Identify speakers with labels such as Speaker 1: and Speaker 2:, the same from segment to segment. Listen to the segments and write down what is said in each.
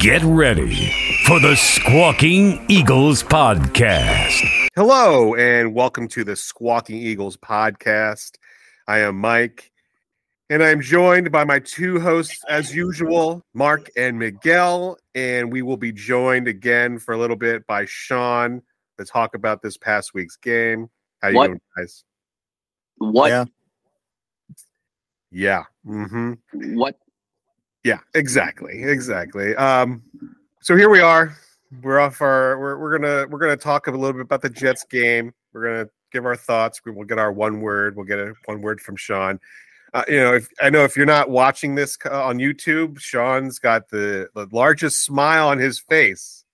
Speaker 1: Get ready for the Squawking Eagles podcast.
Speaker 2: Hello, and welcome to the Squawking Eagles podcast. I am Mike, and I'm joined by my two hosts, as usual, Mark and Miguel. And we will be joined again for a little bit by Sean to talk about this past week's game. How you doing, guys?
Speaker 3: What?
Speaker 4: Yeah.
Speaker 2: Yeah. hmm
Speaker 3: What?
Speaker 2: Yeah, exactly. Exactly. Um, so here we are. We're off our we're, we're gonna we're gonna talk a little bit about the Jets game. We're gonna give our thoughts. We- We'll get our one word. We'll get a one word from Sean. Uh, you know, if I know if you're not watching this on YouTube, Sean's got the, the largest smile on his face.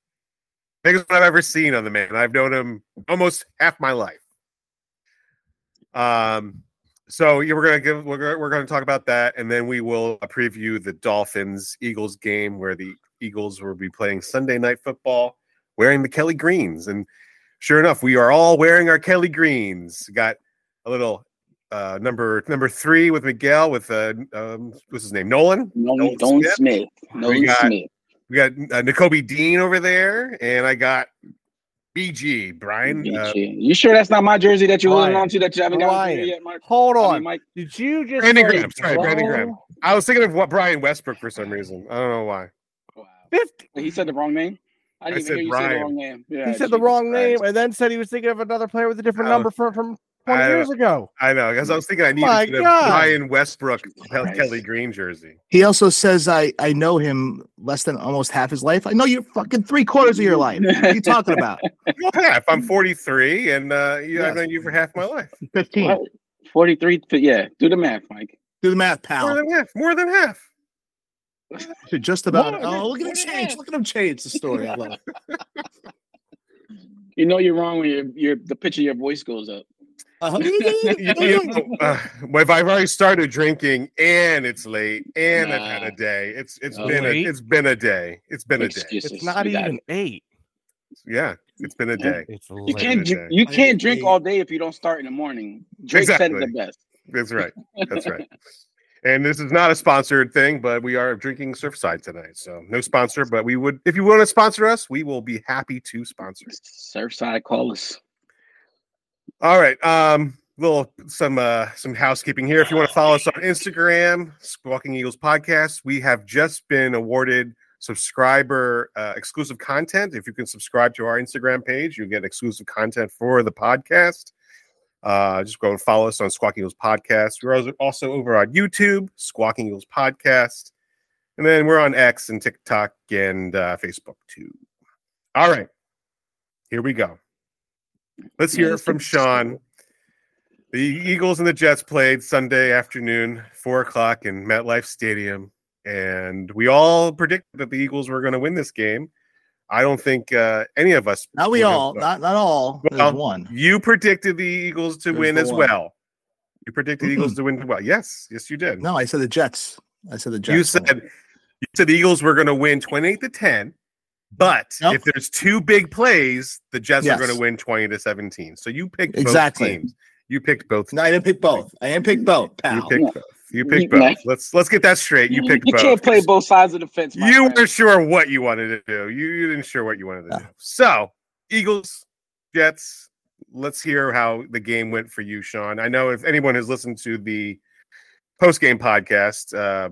Speaker 2: Biggest one I've ever seen on the man. I've known him almost half my life. Um, so yeah, we're gonna give we're gonna, we're gonna talk about that, and then we will preview the Dolphins Eagles game where the Eagles will be playing Sunday night football wearing the Kelly Greens, and sure enough, we are all wearing our Kelly Greens. Got a little uh number number three with Miguel with uh um what's his name Nolan.
Speaker 3: Nolan,
Speaker 2: Nolan Smith.
Speaker 3: Smith. Nolan
Speaker 2: got-
Speaker 3: Smith.
Speaker 2: We got uh, Dean over there, and I got BG Brian. Uh,
Speaker 3: you sure that's not my jersey that you're holding on to that you haven't gotten yet, Mark?
Speaker 4: Hold
Speaker 3: I mean,
Speaker 4: on.
Speaker 3: Mike.
Speaker 4: Did you just
Speaker 2: Brandon
Speaker 4: say
Speaker 2: Graham, sorry, Brandon Graham. I was thinking of what Brian Westbrook for some reason. I don't know why.
Speaker 3: Wow.
Speaker 4: 50
Speaker 3: He said the wrong name. I didn't
Speaker 2: I
Speaker 3: even
Speaker 2: said
Speaker 3: hear you say the
Speaker 2: Brian.
Speaker 3: wrong name. Yeah,
Speaker 4: he said the
Speaker 3: Jesus
Speaker 4: wrong name and then said he was thinking of another player with a different
Speaker 2: Oh.
Speaker 4: number from, from 20 years ago.
Speaker 2: I know because I was thinking I needed
Speaker 4: My
Speaker 2: the
Speaker 4: God.
Speaker 2: Brian Westbrook
Speaker 3: Christ.
Speaker 2: Kelly Green jersey.
Speaker 5: He also says I I know him less than almost half his life. I know you fucking three quarters of your life. What are you talking about?
Speaker 2: Well, half. I'm 43, and uh, you, I've known you for half my life.
Speaker 5: Fifteen.
Speaker 3: What? 43. Yeah, do the math, Mike.
Speaker 5: Do the math,
Speaker 2: More
Speaker 5: pal.
Speaker 2: than half. More than half.
Speaker 5: Just about.
Speaker 3: More
Speaker 5: Oh, look at
Speaker 3: more
Speaker 5: him change!
Speaker 3: half.
Speaker 5: Look at him change the story. I love it.
Speaker 3: You know you're wrong when your your the pitch of your voice goes up.
Speaker 5: Uh-huh.
Speaker 2: You- you know, uh, if I've already started drinking and it's late and I've had a day, it's it's
Speaker 3: Oh,
Speaker 2: been a,
Speaker 4: wait.
Speaker 2: it's been a day. It's been a day.
Speaker 4: It's not
Speaker 3: You got
Speaker 4: even
Speaker 3: it.
Speaker 4: eight.
Speaker 2: Yeah, it's been a day.
Speaker 4: It's
Speaker 3: You
Speaker 4: late.
Speaker 3: can't drink,
Speaker 2: day.
Speaker 3: you can't drink all day if you don't start in the morning. Drake said it the
Speaker 2: Exactly.
Speaker 3: best.
Speaker 2: That's right. That's right. And this is not a sponsored thing, but we are drinking Surfside tonight. So no sponsor, but we would if you want to sponsor us, we will be happy to sponsor.
Speaker 3: Surfside call us.
Speaker 2: All right. Um, little some uh some housekeeping here. If you want to follow us on Instagram, Squawking Eagles Podcast, we have just been awarded subscriber uh, exclusive content. If you can subscribe to our Instagram page, you get exclusive content for the podcast. Uh, just go and follow us on Squawking Eagles Podcast. We're also- over on YouTube, Squawking Eagles Podcast, and then we're on X and TikTok and uh, Facebook too. All right, here we go. Let's hear it from Sean. The Eagles and the Jets played Sunday afternoon, four o'clock in MetLife Stadium, and we all predicted that the Eagles were going to win this game. I don't think uh, any of us.
Speaker 5: Not we all. Not not all.
Speaker 2: Well,
Speaker 5: one.
Speaker 2: You predicted the Eagles to
Speaker 5: There's
Speaker 2: win as
Speaker 5: one.
Speaker 2: well. You predicted the Eagles to win as well. Yes, yes, you did.
Speaker 5: No, I said the Jets. I said the Jets.
Speaker 2: you said you said the Eagles were going to win twenty-eight to ten, but
Speaker 5: Nope.
Speaker 2: if there's two big plays, the Jets are going to win twenty to seventeen. So you picked
Speaker 5: Exactly.
Speaker 2: Both teams. You picked both.
Speaker 5: No, I didn't pick both. I didn't pick both,
Speaker 2: You picked
Speaker 3: Yeah.
Speaker 2: both. You picked
Speaker 3: You-
Speaker 2: both. Let's let's get that straight. You picked
Speaker 3: you
Speaker 2: both.
Speaker 3: can't play both sides of the fence.
Speaker 2: You
Speaker 3: friend.
Speaker 2: weren't sure what you wanted to do. You, you didn't sure what you wanted to
Speaker 5: Yeah.
Speaker 2: do. So, Eagles, Jets. Let's hear how the game went for you, Sean. I know if anyone has listened to the post game podcast, uh,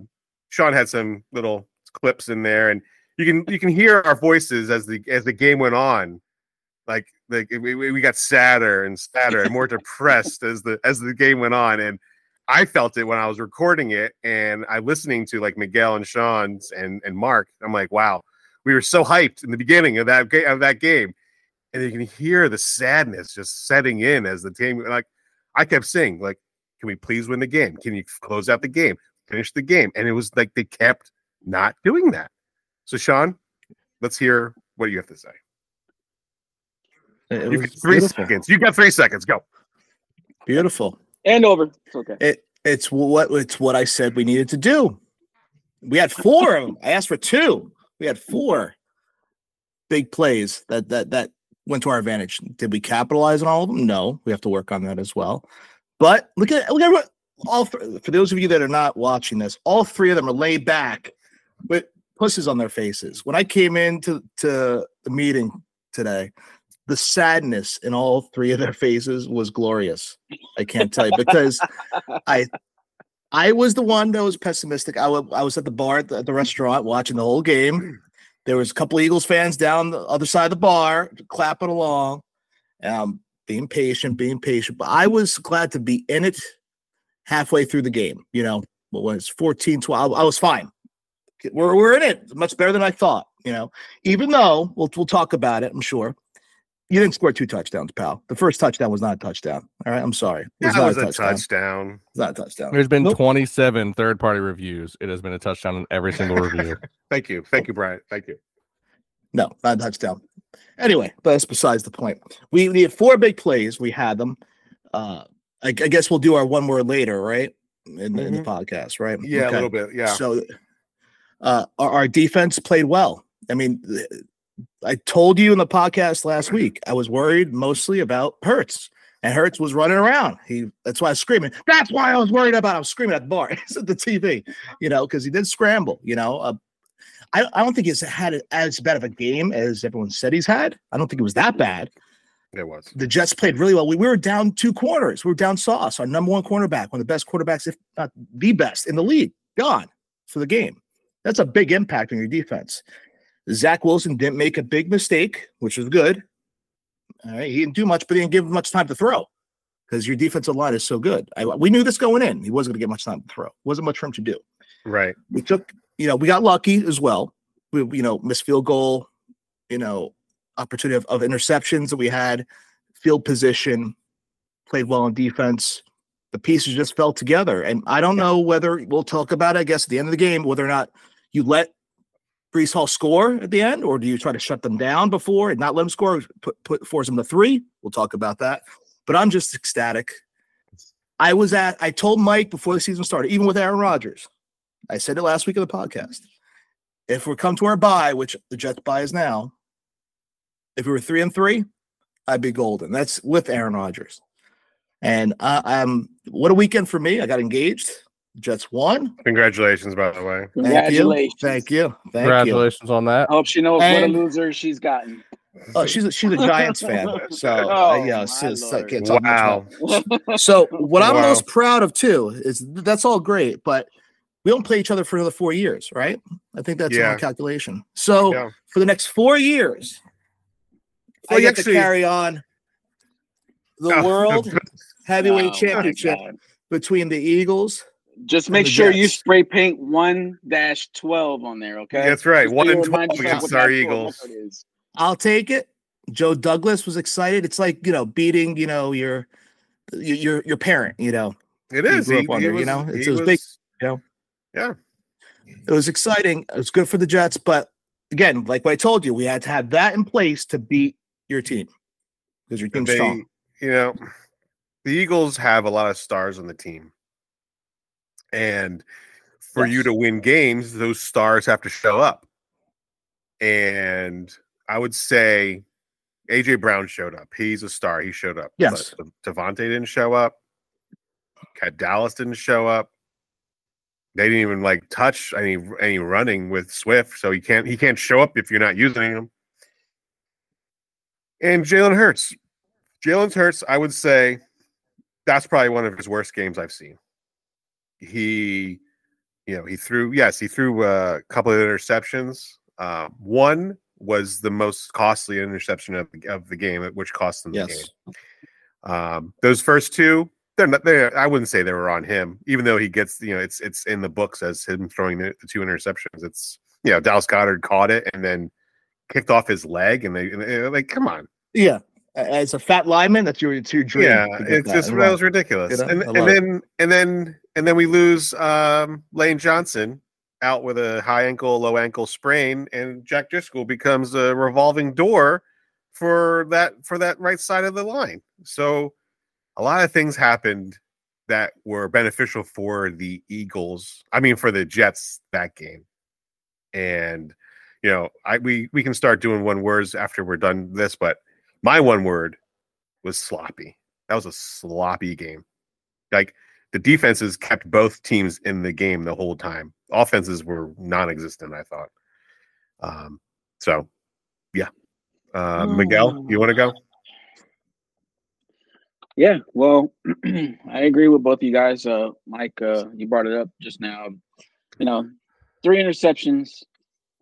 Speaker 2: Sean had some little clips in there, and you can you can hear our voices as the as the game went on. Like like we, we got sadder and sadder and more depressed as the as the game went on, and I felt it when I was recording it, and I listening to like Miguel and Sean's and and Mark. I'm like, wow, we were so hyped in the beginning of that ga- of that game, and you can hear the sadness just setting in as the team. Like I kept saying, like, can we please win the game? Can you close out the game, finish the game? And it was like they kept not doing that. So, Sean, let's hear what you have to say.
Speaker 5: It
Speaker 2: You
Speaker 5: was
Speaker 2: got three
Speaker 5: beautiful.
Speaker 2: seconds. You got three seconds. Go.
Speaker 5: Beautiful.
Speaker 3: and over. It's okay.
Speaker 5: It it's what it's what I said we needed to do. We had four of them. I asked for two. We had four big plays that that that went to our advantage. Did we capitalize on all of them? No. We have to work on that as well. But look at look at what all th- for those of you that are not watching this, all three of them are laid back with pusses on their faces. When I came into to the meeting today, the sadness in all three of their faces was glorious. I can't tell you because I I was the one that was pessimistic. I I was at the bar at the, at the restaurant watching the whole game. There was a couple Eagles fans down the other side of the bar clapping along, um, being patient, being patient. But I was glad to be in it halfway through the game. You know, what was 14, 12. I was fine. We're, we're in it much better than I thought. You know, even though we'll, we'll talk about it, I'm sure. You didn't score two touchdowns, pal. The first touchdown was not a touchdown. All right. I'm sorry. It
Speaker 2: That
Speaker 5: not
Speaker 2: was a touchdown.
Speaker 5: It's not a touchdown.
Speaker 6: There's been
Speaker 5: Nope.
Speaker 6: 27 third party reviews. It has been a touchdown in every single review.
Speaker 2: Thank you. Thank you, Brian. Thank you.
Speaker 5: No, not a touchdown. Anyway, but that's besides the point. We, we had four big plays. We had them. Uh, I, I guess we'll do our one word later, right? In, the in the podcast, right?
Speaker 2: Mm-hmm. Yeah,
Speaker 5: Okay.
Speaker 2: a little bit. Yeah.
Speaker 5: So, uh, our, our defense played well. I mean, I told you in the podcast last week, I was worried mostly about Hurts, and Hurts was running around. He that's why I was screaming. That's why I was worried about. I was screaming at the bar, it's at the TV, you know, because he did scramble. You know, uh, I I don't think he's had as bad of a game as everyone said he's had. I don't think it was that bad.
Speaker 2: it was.
Speaker 5: The Jets played really well. We, we were down two corners. We were down Sauce, our number one cornerback, one of the best quarterbacks, if not the best in the league, gone for the game. That's a big impact on your defense. Zach Wilson didn't make a big mistake, which was good. All right, he didn't do much, but he didn't give him much time to throw because your defensive line is so good. I, we knew this going in. He wasn't going to get much time to throw. wasn't much for him to do.
Speaker 2: Right.
Speaker 5: We took, you know, we got lucky as well. We, you know, missed field goal, you know, opportunity of, of interceptions that we had, field position, played well on defense. The pieces just fell together. And I don't know whether we'll talk about it, I guess, at the end of the game, whether or not you let Breece Hall score at the end, or do you try to shut them down before and not let them score, put, put force them to three? We'll talk about that. But I'm just ecstatic. I was at, I told Mike before the season started, even with Aaron Rodgers, I said it last week of the podcast. If we come to our bye, which the Jets bye is now, if we were three and three, I'd be golden. That's with Aaron Rodgers. And uh, um, what a weekend for me! I got engaged. Jets won.
Speaker 2: Congratulations, by the way.
Speaker 5: Thank you.
Speaker 3: Congratulations.
Speaker 5: Thank you. Thank you.
Speaker 6: Congratulations on that.
Speaker 3: I hope she knows
Speaker 5: And-
Speaker 3: what a loser she's gotten.
Speaker 5: Oh, she's a, she's a Giants fan. So uh,
Speaker 3: Oh,
Speaker 5: yeah,
Speaker 3: my
Speaker 5: so, so I can't talk
Speaker 2: Wow.
Speaker 5: So what I'm most proud of too is that's all great, but we don't play each other for another four years, right? I think that's
Speaker 2: Yeah.
Speaker 5: our calculation. So
Speaker 2: Yeah.
Speaker 5: for the next four years,
Speaker 2: Well,
Speaker 5: I
Speaker 2: you
Speaker 5: get
Speaker 2: actually-
Speaker 5: to carry on the
Speaker 2: Oh,
Speaker 5: world heavyweight
Speaker 3: Oh,
Speaker 5: championship between the Eagles.
Speaker 3: Just make
Speaker 5: the
Speaker 3: sure you spray paint one dash twelve on there, okay?
Speaker 2: That's right.
Speaker 3: Just
Speaker 2: One
Speaker 3: so you
Speaker 2: and
Speaker 3: remind
Speaker 2: 12 against
Speaker 3: what
Speaker 2: our Eagles.
Speaker 5: I'll take it. Joe Douglas was excited. It's like you know beating you know your your your, your parent. You know
Speaker 2: it is.
Speaker 5: He
Speaker 2: is.
Speaker 5: grew
Speaker 2: He,
Speaker 5: up under,
Speaker 2: he
Speaker 5: you know, it's-
Speaker 2: he
Speaker 5: it was big,
Speaker 2: was-
Speaker 5: it was exciting. It was good for the Jets, but again, like what I told you, we had to have that in place to beat your team because your team's
Speaker 2: they,
Speaker 5: strong.
Speaker 2: you know, the Eagles have a lot of stars on the team. And for you to win games, those stars have to show up. And I would say AJ Brown showed up. He's a star. He showed up.
Speaker 5: Yes.
Speaker 2: But DeVonta didn't show up. Cat Dallas didn't show up. They didn't even like touch any any running with Swift, so he can't he can't show up if you're not using him. And Jalen Hurts, Jalen Hurts, I would say that's probably one of his worst games I've seen. He, you know, he threw yes, he threw a couple of interceptions. Uh, one was the most costly interception of, the- of the game, which cost them the game. Um, those first two, they're not there. I wouldn't say they were on him, even though he gets, you know, it's it's in the books as him throwing the, the two interceptions. It's you know, Dallas Goedert caught it and then kicked off his leg, and they, and like, come on,
Speaker 5: Yeah, as a fat lineman, that's your your dream.
Speaker 2: yeah, it's
Speaker 5: that
Speaker 2: just
Speaker 5: and
Speaker 2: that was ridiculous.
Speaker 5: You know,
Speaker 2: and and
Speaker 5: it.
Speaker 2: then and then and then we lose um Lane Johnson out with a high ankle, low ankle sprain, and Jack Driscoll becomes a revolving door for that for that right side of the line. So a lot of things happened that were beneficial for the Eagles. I mean, for the Jets that game. And you know, I we we can start doing one words after we're done this, but my one word was sloppy. That was a sloppy game. Like the defenses kept both teams in the game the whole time. Offenses were non-existent. I thought. Um, so, yeah. Uh, Miguel, you want to go?
Speaker 3: Yeah, well, I agree with both of you guys. Uh, Mike, uh, you brought it up just now. You know, three interceptions,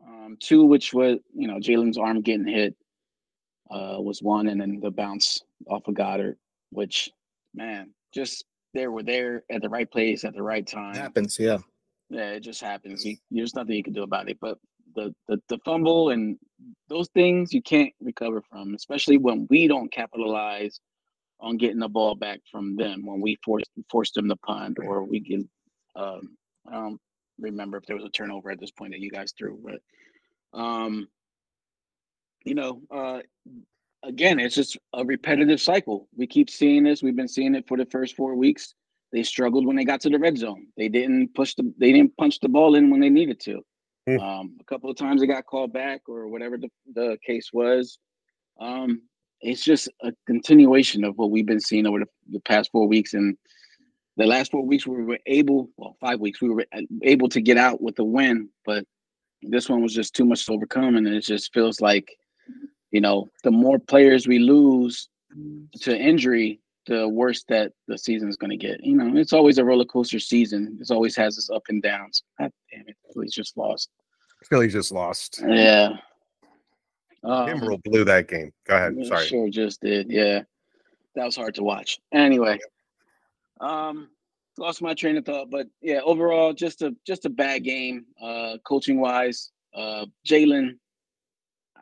Speaker 3: um, two which was you know Jalen's arm getting hit uh, was one, and then the bounce off of Goedert, which man, just they were there at the right place at the right time.
Speaker 5: happens. Yeah.
Speaker 3: Yeah, it just happens. You, there's nothing you can do about it. But the, the the fumble and those things you can't recover from, especially when we don't capitalize on getting the ball back from them when we force force them to punt or we can. Um, I don't remember if there was a turnover at this point that you guys threw, but um, you know, uh, again, it's just a repetitive cycle. We keep seeing this. We've been seeing it for the first four weeks. They struggled when they got to the red zone. They didn't push the. They didn't punch the ball in when they needed to.
Speaker 2: Hmm.
Speaker 3: Um, a couple of times they got called back or whatever the, the case was. Um, it's just a continuation of what we've been seeing over the, the past four weeks. And the last four weeks we were able, well, five weeks we were able to get out with a win, but this one was just too much to overcome, and it just feels like, you know, the more players we lose to injury, the worse that the season is going to get. You know, it's always a roller coaster season. It always has its up and downs. God damn it, Philly's just lost.
Speaker 2: Philly's just lost.
Speaker 3: Yeah. Um,
Speaker 2: Kimbrel blew that game. Go ahead.
Speaker 3: it
Speaker 2: Sorry.
Speaker 3: Sure, just did. Yeah, that was hard to watch. Anyway, um, lost my train of thought, but yeah, overall, just a just a bad game. Uh, coaching wise, uh, Jalen,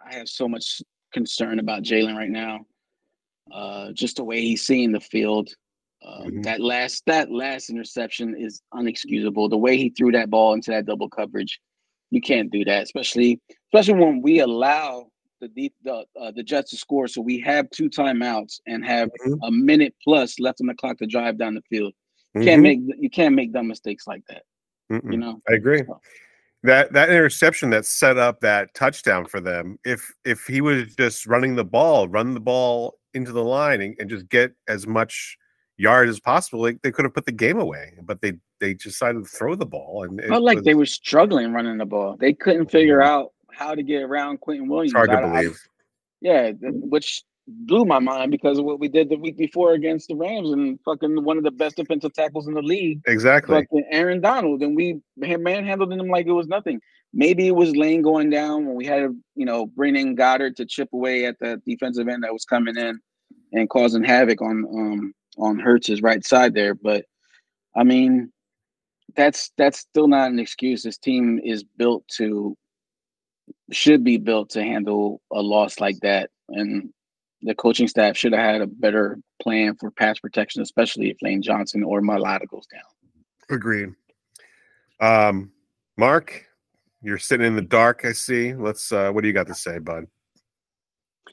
Speaker 3: I have so much concern about Jalen right now. Uh, just the way he's seeing the field. Um,
Speaker 2: Mhm.
Speaker 3: That last that last interception is unexcusable. The way he threw that ball into that double coverage, you can't do that, especially especially when we allow the deep the uh, the Jets to score. So we have two timeouts and have
Speaker 2: Mhm.
Speaker 3: a minute plus left on the clock to drive down the field. You can't
Speaker 2: Mhm.
Speaker 3: make you can't make dumb mistakes like that.
Speaker 2: Mm-mm.
Speaker 3: You know.
Speaker 2: I agree. That that interception that set up that touchdown for them. If if he was just running the ball, run the ball into the line and, and just get as much yard as possible, they, they could have put the game away. But they they decided to throw the ball, and it
Speaker 3: Felt like
Speaker 2: was-
Speaker 3: they were struggling running the ball. They couldn't figure mm-hmm. out how to get around Quinnen Williams.
Speaker 2: it's hard to
Speaker 3: I- I-
Speaker 2: believe.
Speaker 3: yeah, which blew my mind because of what we did the week before against the Rams and fucking one of the best defensive tackles in the league,
Speaker 2: exactly.
Speaker 3: fucking Aaron Donald, and we manhandled him like it was nothing. Maybe it was Lane going down when we had to, you know, bring in Goedert to chip away at the defensive end that was coming in and causing havoc on um on Hurts's right side there. But I mean, that's that's still not an excuse. This team is built to should be built to handle a loss like that. And the coaching staff should have had a better plan for pass protection, especially if Lane Johnson or Mailata goes down.
Speaker 2: Agreed. Um, Mark, you're sitting in the dark. I see. Let's. uh What do you got to say, bud?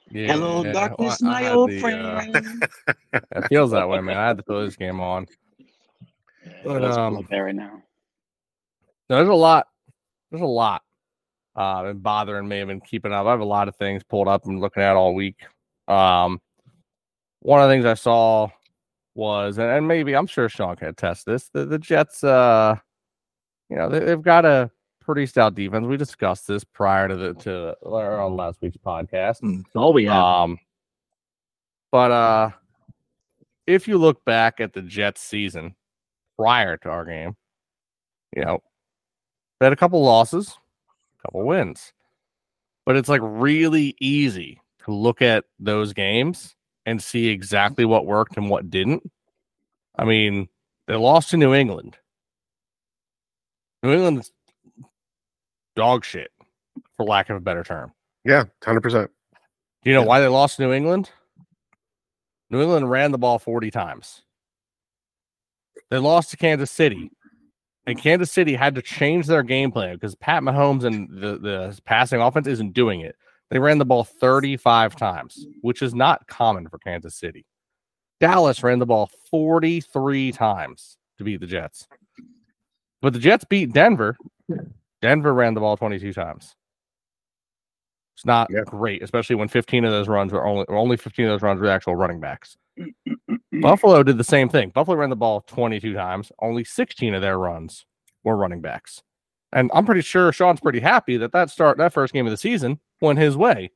Speaker 6: Yeah,
Speaker 3: Hello,
Speaker 6: well,
Speaker 3: darkness,
Speaker 6: I- I
Speaker 3: my old
Speaker 6: the, uh,
Speaker 3: friend.
Speaker 6: it feels that way, man. I had to throw this game on. But,
Speaker 3: Let's
Speaker 6: um,
Speaker 3: there right now.
Speaker 6: No, there's a lot. There's a lot. Uh, been bothering me. I've been keeping up. I have a lot of things pulled up and looking at all week. Um, one of the things I saw was, and, maybe I'm sure Sean can attest this. The the Jets, uh, you know, they, they've got a pretty stout defense. We discussed this prior to the to or on last week's podcast.
Speaker 5: Mm, all we have.
Speaker 6: Um, but uh, if you look back at the Jets season prior to our game, you know, they had a couple losses, a couple wins, but it's like really easy look at those games and see exactly what worked and what didn't. I mean, they lost to New England. New England's dog shit, for lack of a better term.
Speaker 2: Yeah, hundred percent.
Speaker 6: Do you know
Speaker 2: Yeah.
Speaker 6: why they lost to New England? New England ran the ball 40 times. They lost to Kansas City. And Kansas City had to change their game plan because Pat Mahomes and the, the passing offense isn't doing it. They ran the ball 35 times, which is not common for Kansas City. Dallas ran the ball 43 times to beat the Jets. But the Jets beat Denver. Denver ran the ball 22 times. It's not
Speaker 2: Yeah.
Speaker 6: great, especially when 15 of those runs were only only 15 of those runs were actual running backs. Buffalo did the same thing. Buffalo ran the ball 22 times. Only 16 of their runs were running backs. And I'm pretty sure Sean's pretty happy that that start that first game of the season went his way.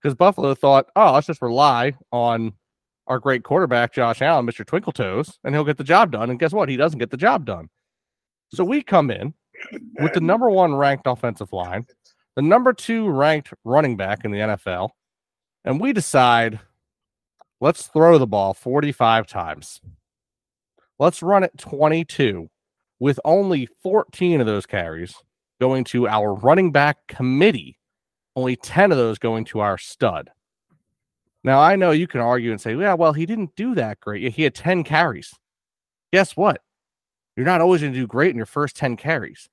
Speaker 6: Because Buffalo thought, oh, let's just rely on our great quarterback, Josh Allen, Mr. Twinkle Toes, and he'll get the job done. And guess what? He doesn't get the job done. So we come in with the number one ranked offensive line, the number two ranked running back in the NFL, and we decide let's throw the ball 45 times. Let's run it 22 with only 14 of those carries going to our running back committee, only 10 of those going to our stud. Now, I know you can argue and say, yeah, well, he didn't do that great. He had 10 carries. Guess what? You're not always going to do great in your first 10 carries.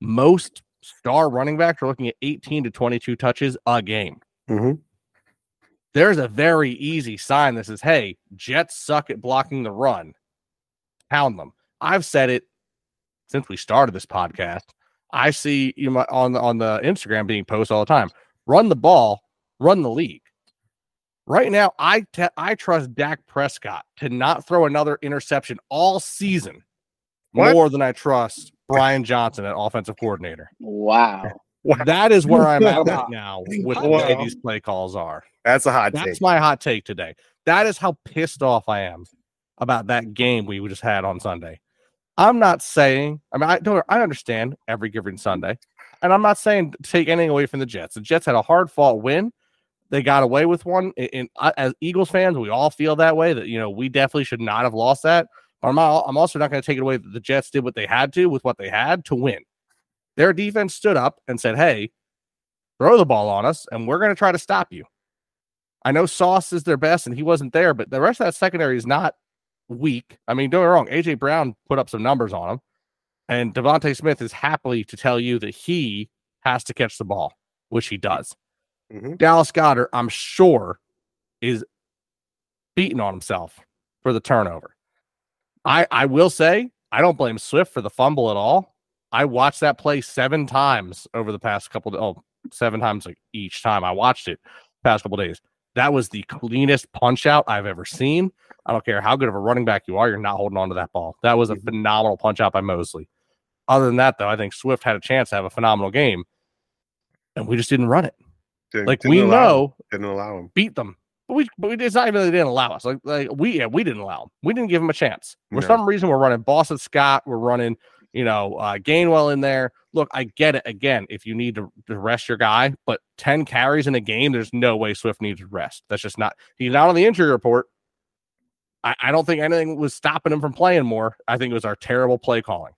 Speaker 6: Most star running backs are looking at 18 to 22 touches a game.
Speaker 2: Mhm.
Speaker 6: There's a very easy sign that says, hey, Jets suck at blocking the run. Pound them. I've said it since we started this podcast. I see you know, on the, on the Instagram being posted all the time. Run the ball, run the league. Right now, I te- I trust Dak Prescott to not throw another interception all season
Speaker 2: What?
Speaker 6: more than I trust Brian Johnson an offensive coordinator.
Speaker 3: Wow.
Speaker 6: That is where I'm at right now with the way
Speaker 2: Wow.
Speaker 6: these play calls are.
Speaker 2: That's a hot
Speaker 6: That's
Speaker 2: take.
Speaker 6: my hot take today. That is how pissed off I am about that game we just had on Sunday. I'm not saying, I mean, I don't, I understand every given Sunday, and I'm not saying take anything away from the Jets. The Jets had a hard fought win. They got away with one. And, as Eagles fans, we all feel that way that, you know, we definitely should not have lost that. But I'm, I'm also not going to take it away that the Jets did what they had to with what they had to win. Their defense stood up and said, hey, throw the ball on us, and we're going to try to stop you. I know Sauce is their best, and he wasn't there, but the rest of that secondary is not weak. I mean, don't get me wrong. AJ Brown put up some numbers on him, and DeVonta Smith is happily to tell you that he has to catch the ball, which he does.
Speaker 2: Mhm.
Speaker 6: Dallas Goedert, I'm sure, is beating on himself for the turnover. I I will say I don't blame Swift for the fumble at all. I watched that play seven times over the past couple of oh, seven times like each time I watched it past couple days. That was the cleanest punch out I've ever seen. I don't care how good of a running back you are, you're not holding on to that ball. That was a mm-hmm. phenomenal punch out by Mosley. Other than that, though, I think Swift had a chance to have a phenomenal game, and we just didn't run it.
Speaker 2: Didn't-
Speaker 6: Like
Speaker 2: didn't
Speaker 6: we
Speaker 2: allow him.
Speaker 6: know
Speaker 2: didn't allow him.
Speaker 6: beat them. But we, but we it's not even that they didn't allow us. Like, like we, yeah, we didn't allow them. We didn't give them a chance. For
Speaker 2: No.
Speaker 6: some reason, we're running Boston Scott. We're running, you know, uh, Gainwell in there. Look, I get it. Again, if you need to, to rest your guy, but ten carries in a game, there's no way Swift needs rest. That's just not. He's not on the injury report. I, I don't think anything was stopping him from playing more. I think it was our terrible play calling.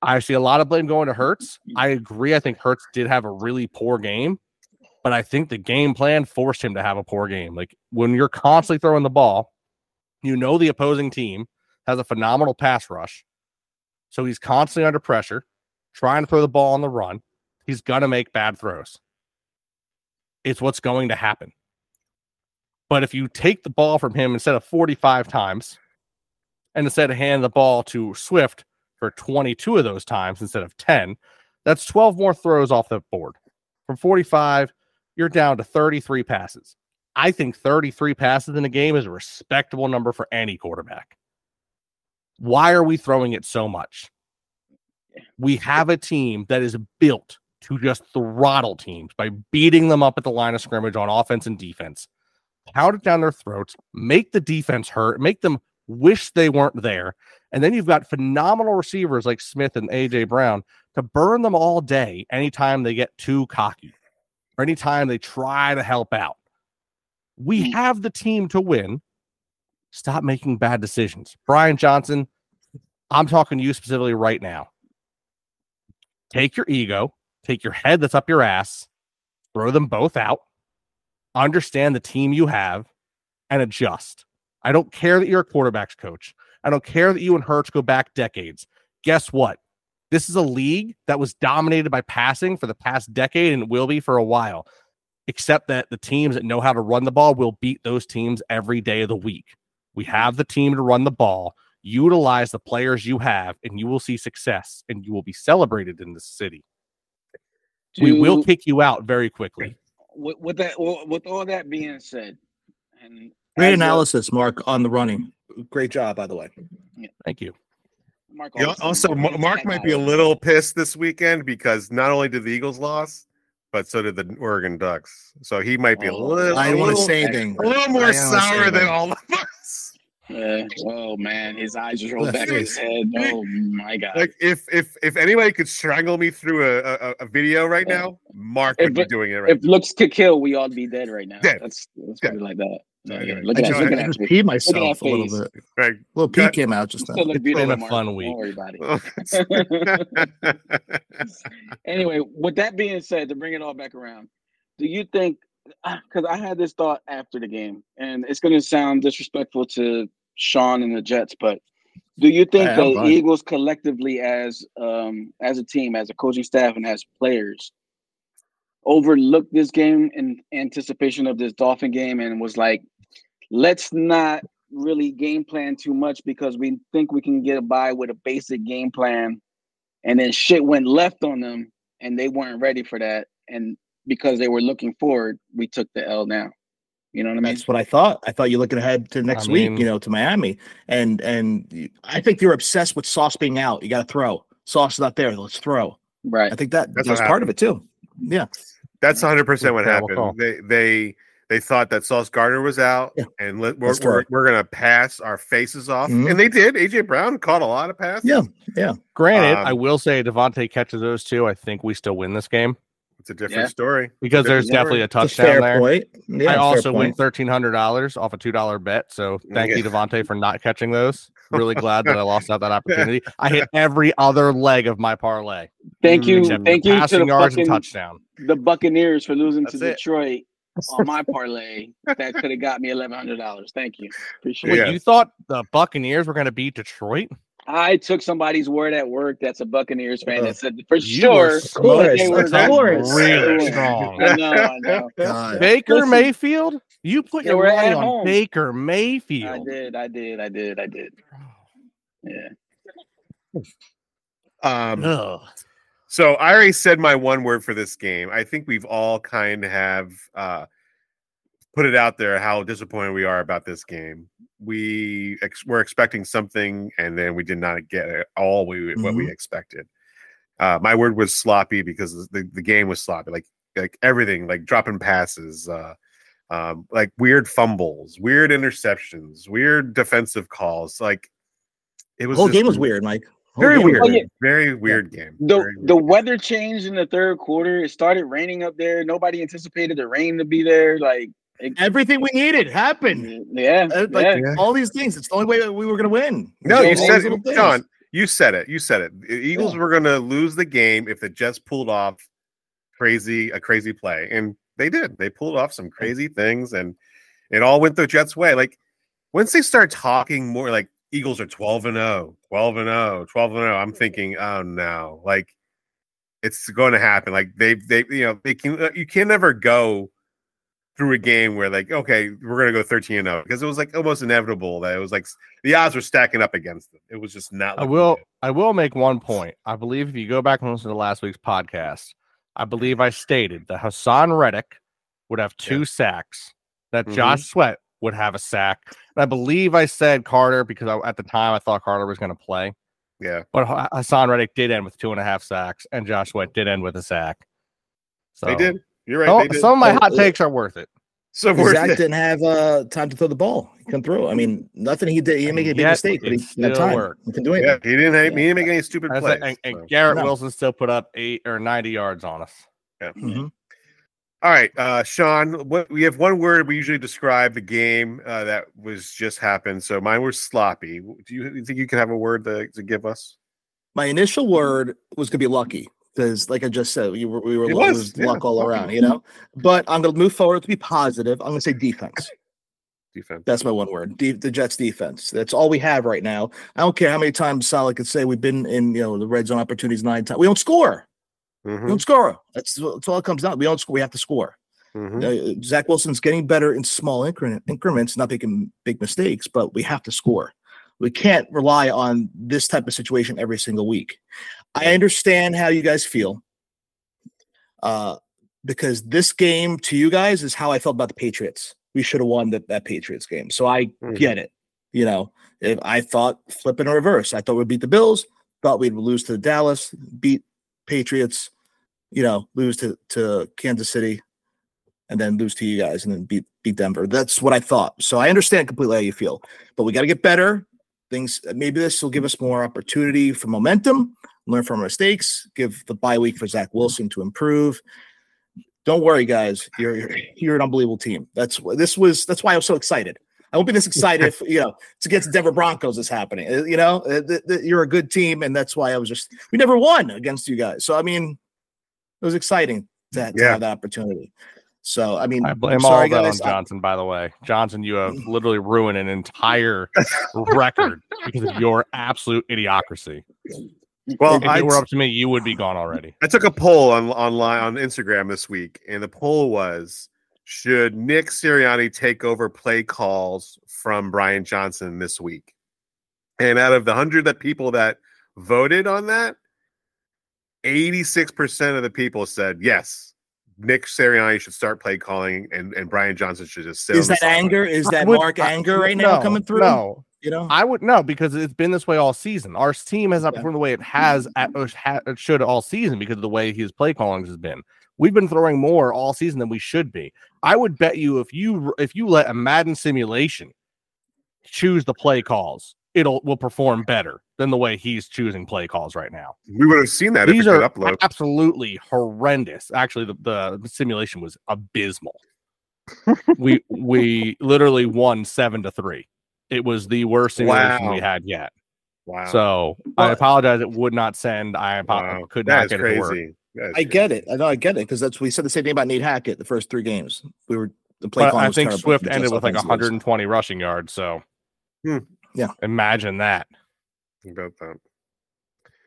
Speaker 6: I see a lot of blame going to Hurts. I agree. I think Hurts did have a really poor game but I think the game plan forced him to have a poor game. Like when you're constantly throwing the ball, you know the opposing team has a phenomenal pass rush. So he's constantly under pressure, trying to throw the ball on the run. He's going to make bad throws. It's what's going to happen. But if you take the ball from him instead of 45 times and instead of handing the ball to Swift for 22 of those times instead of 10, that's 12 more throws off the board. From 45, you're down to 33 passes. I think 33 passes in a game is a respectable number for any quarterback. Why are we throwing it so much? We have a team that is built to just throttle teams by beating them up at the line of scrimmage on offense and defense, pound it down their throats, make the defense hurt, make them wish they weren't there. And then you've got phenomenal receivers like Smith and AJ Brown to burn them all day anytime they get too cocky or anytime they try to help out. We mm. have the team to win. Stop making bad decisions. Brian Johnson, I'm talking to you specifically right now. Take your ego, take your head that's up your ass, throw them both out, understand the team you have, and adjust. I don't care that you're a quarterback's coach. I don't care that you and Hurts go back decades. Guess what? This is a league that was dominated by passing for the past decade and will be for a while, except that the teams that know how to run the ball will beat those teams every day of the week. We have the team to run the ball. Utilize the players you have, and you will see success and you will be celebrated in this city. we will kick you out very quickly.
Speaker 3: with, with that with all that being said and
Speaker 5: Great
Speaker 3: as a-
Speaker 5: analysis, Mark, on the running. Great job, by the way.
Speaker 6: Thank you.
Speaker 3: Mark.
Speaker 2: Yeah, also,
Speaker 3: Mark.
Speaker 2: Mark might be a little pissed this weekend because not only did the Eagles lost, but so did the Oregon Ducks. So he might be a
Speaker 3: Oh,
Speaker 2: little,
Speaker 5: I
Speaker 2: a
Speaker 5: don't want to
Speaker 2: little,
Speaker 5: say anything.
Speaker 2: a little more
Speaker 5: don't say
Speaker 2: sour than all of us.
Speaker 3: Yeah. Oh man, his eyes just rolled back in his head. Oh my god.
Speaker 2: Like if if if anybody could strangle me through a a, a video right
Speaker 3: Yeah.
Speaker 2: now, Mark
Speaker 3: If
Speaker 2: would be doing it right.
Speaker 3: if looks could kill, we all be dead right now.
Speaker 2: Dead.
Speaker 3: That's that's
Speaker 2: Dead.
Speaker 3: like that. Yeah,
Speaker 2: Anyway,
Speaker 3: yeah. Look
Speaker 5: I
Speaker 3: at
Speaker 5: just,
Speaker 3: that. Look
Speaker 2: Joe,
Speaker 3: at
Speaker 5: I just peed myself a little bit.
Speaker 2: Right.
Speaker 5: A little pee
Speaker 2: Got-
Speaker 5: came out just now.
Speaker 3: still look
Speaker 6: It's been
Speaker 3: beautiful,
Speaker 6: a
Speaker 3: Mark.
Speaker 6: fun
Speaker 3: Don't
Speaker 6: week.
Speaker 3: worry about it. Oh, anyway, with that being said, to bring it all back around, do you think? Ah, because I had this thought after the game, and it's going to sound disrespectful to Sean and the Jets, but do you think
Speaker 5: Hey,
Speaker 3: the
Speaker 5: fine.
Speaker 3: Eagles collectively, as um, as a team, as a coaching staff, and as players, overlooked this game in anticipation of this Dolphin game, and was like, let's not really game plan too much because we think we can get by with a basic game plan and then shit went left on them and they weren't ready for that and because they were looking forward we took the l now you know what i mean
Speaker 5: That's what I thought. I thought you're looking ahead to next
Speaker 6: mean-
Speaker 5: week, you know, to Miami, and and I think you're obsessed with Sauce being out. You got to throw. Sauce is not there. Let's throw.
Speaker 3: right
Speaker 5: I think that
Speaker 2: That's
Speaker 5: that's
Speaker 2: what
Speaker 5: part of it too. Yeah,
Speaker 2: That's 100 percent what happened.
Speaker 6: call.
Speaker 2: They they they thought that Sauce Gardner was out,
Speaker 5: Yeah.
Speaker 2: and let, we're, we're, we're gonna pass our faces off,
Speaker 5: Mhm.
Speaker 2: and they did. AJ Brown caught a lot of passes.
Speaker 5: Yeah, yeah.
Speaker 6: Granted,
Speaker 2: Um,
Speaker 6: I will say DeVonta catches those two. I think we still win this game
Speaker 2: it's a different
Speaker 3: Yeah.
Speaker 2: story
Speaker 6: because there's
Speaker 2: Different
Speaker 6: definitely a
Speaker 5: It's a
Speaker 6: touchdown
Speaker 5: fair
Speaker 6: there.
Speaker 5: point. Yeah,
Speaker 6: I
Speaker 5: fair
Speaker 6: also win thirteen hundred dollars off a two dollar bet. So thank you,
Speaker 2: Yeah.
Speaker 6: DeVonta, for not catching those. Really glad that I lost out that opportunity. I hit every other leg of my parlay.
Speaker 3: thank you thank
Speaker 6: the
Speaker 3: you to
Speaker 6: passing
Speaker 3: the
Speaker 6: yards and
Speaker 3: fucking
Speaker 6: touchdown.
Speaker 3: the buccaneers for losing to
Speaker 2: it.
Speaker 3: detroit on my parlay that could have got me $1100 thank you appreciate
Speaker 6: Wait,
Speaker 3: it
Speaker 6: you thought the Buccaneers were going to beat Detroit?
Speaker 3: I took somebody's word at work that's a buccaneers fan
Speaker 5: Uh,
Speaker 3: that said for sure
Speaker 6: were
Speaker 5: Of course,
Speaker 3: they were
Speaker 5: of course.
Speaker 6: really strong.
Speaker 3: i know i know
Speaker 5: God.
Speaker 6: Baker
Speaker 3: Listen.
Speaker 6: Mayfield? You put your
Speaker 3: were
Speaker 6: money on
Speaker 3: home.
Speaker 6: Baker Mayfield.
Speaker 3: i did i did i did i did yeah
Speaker 2: Um,
Speaker 6: Ugh.
Speaker 2: so I already said my one word for this game. I think we've all kind of have uh, put it out there how disappointed we are about this game. We ex- were expecting something, and then we did not get it all we what we expected. Uh, my word was sloppy because the, the game was sloppy. Like like everything, like dropping passes, uh, um, like weird fumbles, weird interceptions, weird defensive calls. Like it
Speaker 5: The
Speaker 2: was
Speaker 5: whole
Speaker 2: just
Speaker 5: game was weird, Mike.
Speaker 2: Very weird.
Speaker 3: Oh, yeah.
Speaker 2: Very weird game.
Speaker 3: the
Speaker 2: Very
Speaker 3: the
Speaker 2: weird.
Speaker 3: weather changed in the third quarter. It started raining up there. Nobody anticipated the rain to be there. Like, it,
Speaker 5: Everything we needed happened.
Speaker 3: yeah,
Speaker 5: Uh, Like
Speaker 3: yeah.
Speaker 5: all these things. It's the only way that we were going to win.
Speaker 2: No, you said it. John. You said it. You said it. The Eagles
Speaker 5: Yeah.
Speaker 2: were going to lose the game if the Jets pulled off crazy a crazy play, and they did. They pulled off some crazy things, and it all went the Jets' way. Like once they start talking more, like Eagles are 12 and 0, 12 and 0, 12 and 0. I'm thinking, oh no, like it's going to happen. Like they, they, you know, they can. uh, You can never go through a game where like, okay, we're going to go 13 and 0 because it was like almost inevitable that it was like the odds were stacking up against them. It was just not.
Speaker 6: I will
Speaker 2: good.
Speaker 6: I will make one point. I believe if you go back and listen to last week's podcast, I believe I stated that Haason Reddick would have two sacks, that
Speaker 2: Mhm.
Speaker 6: Josh Sweat would have a sack. And I believe I said Carter because I, at the time I thought Carter was going to play.
Speaker 2: Yeah,
Speaker 6: But Haason Reddick did end with two and a half sacks, and Josh Sweat did end with a sack. So
Speaker 2: they did. You're right.
Speaker 6: Some,
Speaker 2: they
Speaker 6: some of my
Speaker 5: Uh,
Speaker 6: hot takes are worth it.
Speaker 2: so
Speaker 5: Zach
Speaker 2: it.
Speaker 5: didn't have uh, time to throw the ball. He couldn't throw. I mean, nothing he did. He didn't make a big
Speaker 6: Yet
Speaker 5: mistake, but he didn't time.
Speaker 6: worked.
Speaker 5: He couldn't do
Speaker 2: Yeah, he didn't. Have,
Speaker 5: Yeah.
Speaker 2: He didn't make any stupid
Speaker 6: As I-
Speaker 2: plays.
Speaker 6: and, and
Speaker 2: so.
Speaker 6: Garrett
Speaker 5: No.
Speaker 6: Wilson still put up eight or 90 yards on us.
Speaker 5: Mhm.
Speaker 2: All right, uh, Sean. What we have one word we usually describe the game uh, that was just happened. So mine was sloppy. Do you, you think you can have a word to, to give us?
Speaker 5: My initial word was going to be lucky because, like I just said, we were, we were luck,
Speaker 2: was, yeah,
Speaker 5: luck all around, you know. But I'm going to move forward to be positive. I'm going to say defense.
Speaker 2: Defense.
Speaker 5: That's my one word. De- the Jets defense. That's all we have right now. I don't care how many times Salah could say we've been in, you know, the red zone opportunities nine times. We don't score. We
Speaker 2: Mhm,
Speaker 5: don't score. That's, that's all it comes down. We don't score. We have to score.
Speaker 2: mhm.
Speaker 5: Uh, Zach Wilson's getting better in small increment, increments, not making big mistakes, but we have to score. We can't rely on this type of situation every single week. I understand how you guys feel, uh, because this game to you guys is how I felt about the Patriots. We should have won that, that Patriots game. So I
Speaker 2: Mhm.
Speaker 5: get it. You know, if I thought flip in reverse, I thought we'd beat the Bills, thought we'd lose to Dallas, beat Patriots, you know, lose to, to Kansas City, and then lose to you guys and then beat beat Denver. That's what I thought. So I understand completely how you feel, but we got to get better. Things maybe this will give us more opportunity for momentum, learn from our mistakes, give the bye week for Zach Wilson to improve. Don't worry, guys. You're you're, you're an unbelievable team. That's this was. That's why I was so excited. I won't be this excited if you know to get to Denver Broncos is happening. Uh, You know, uh, th- th- you're a good team, and that's why I was just. We never won against you guys, so I mean, it was exciting to, to
Speaker 2: Yeah.
Speaker 5: have that opportunity. So I mean,
Speaker 6: I blame
Speaker 5: sorry,
Speaker 6: all that
Speaker 5: guys.
Speaker 6: on Johnson, by the way. Johnson, you have literally ruined an entire record because of your absolute idiocracy.
Speaker 2: Well,
Speaker 6: If
Speaker 2: I,
Speaker 6: it were up to me, you would be gone already.
Speaker 2: I took a poll on online on Instagram this week, and the poll was: Should Nick Sirianni take over play calls from Brian Johnson this week? And out of the hundred that people that voted on that, eighty-six percent of the people said yes. Nick Sirianni should start play calling, and, and Brian Johnson should just sit.
Speaker 5: is
Speaker 2: on
Speaker 5: that
Speaker 2: sideline.
Speaker 5: anger? Is that Mark
Speaker 6: I-
Speaker 5: anger right now coming through?
Speaker 6: No,
Speaker 5: You know,
Speaker 6: I would no because it's been this way all season. Our team has not
Speaker 5: Yeah.
Speaker 6: performed the way it has at or ha- it should all season because of the way his play callings has been. We've been throwing more all season than we should be. I would bet you if you if you let a Madden simulation choose the play calls, it'll will perform better than the way he's choosing play calls right now.
Speaker 2: We would have seen that
Speaker 6: These
Speaker 2: if
Speaker 6: are
Speaker 2: upload.
Speaker 6: absolutely horrendous. Actually, the, the simulation was abysmal. we we literally won seven to three. It was the worst simulation we had yet.
Speaker 2: Wow.
Speaker 6: So I apologize. It would not send. I apo-
Speaker 2: wow.
Speaker 6: could
Speaker 2: That
Speaker 6: not
Speaker 2: is
Speaker 6: get it to work.
Speaker 2: crazy.
Speaker 5: I
Speaker 2: crazy.
Speaker 5: get it. I know I get it because that's we said the same thing about Nate Hackett the first three games. We were the play
Speaker 6: But I think
Speaker 5: terrible
Speaker 6: Swift ended with like
Speaker 5: offensive
Speaker 6: 120 rushing yards. So
Speaker 2: Hmm.
Speaker 5: Yeah.
Speaker 6: imagine that.
Speaker 2: About that.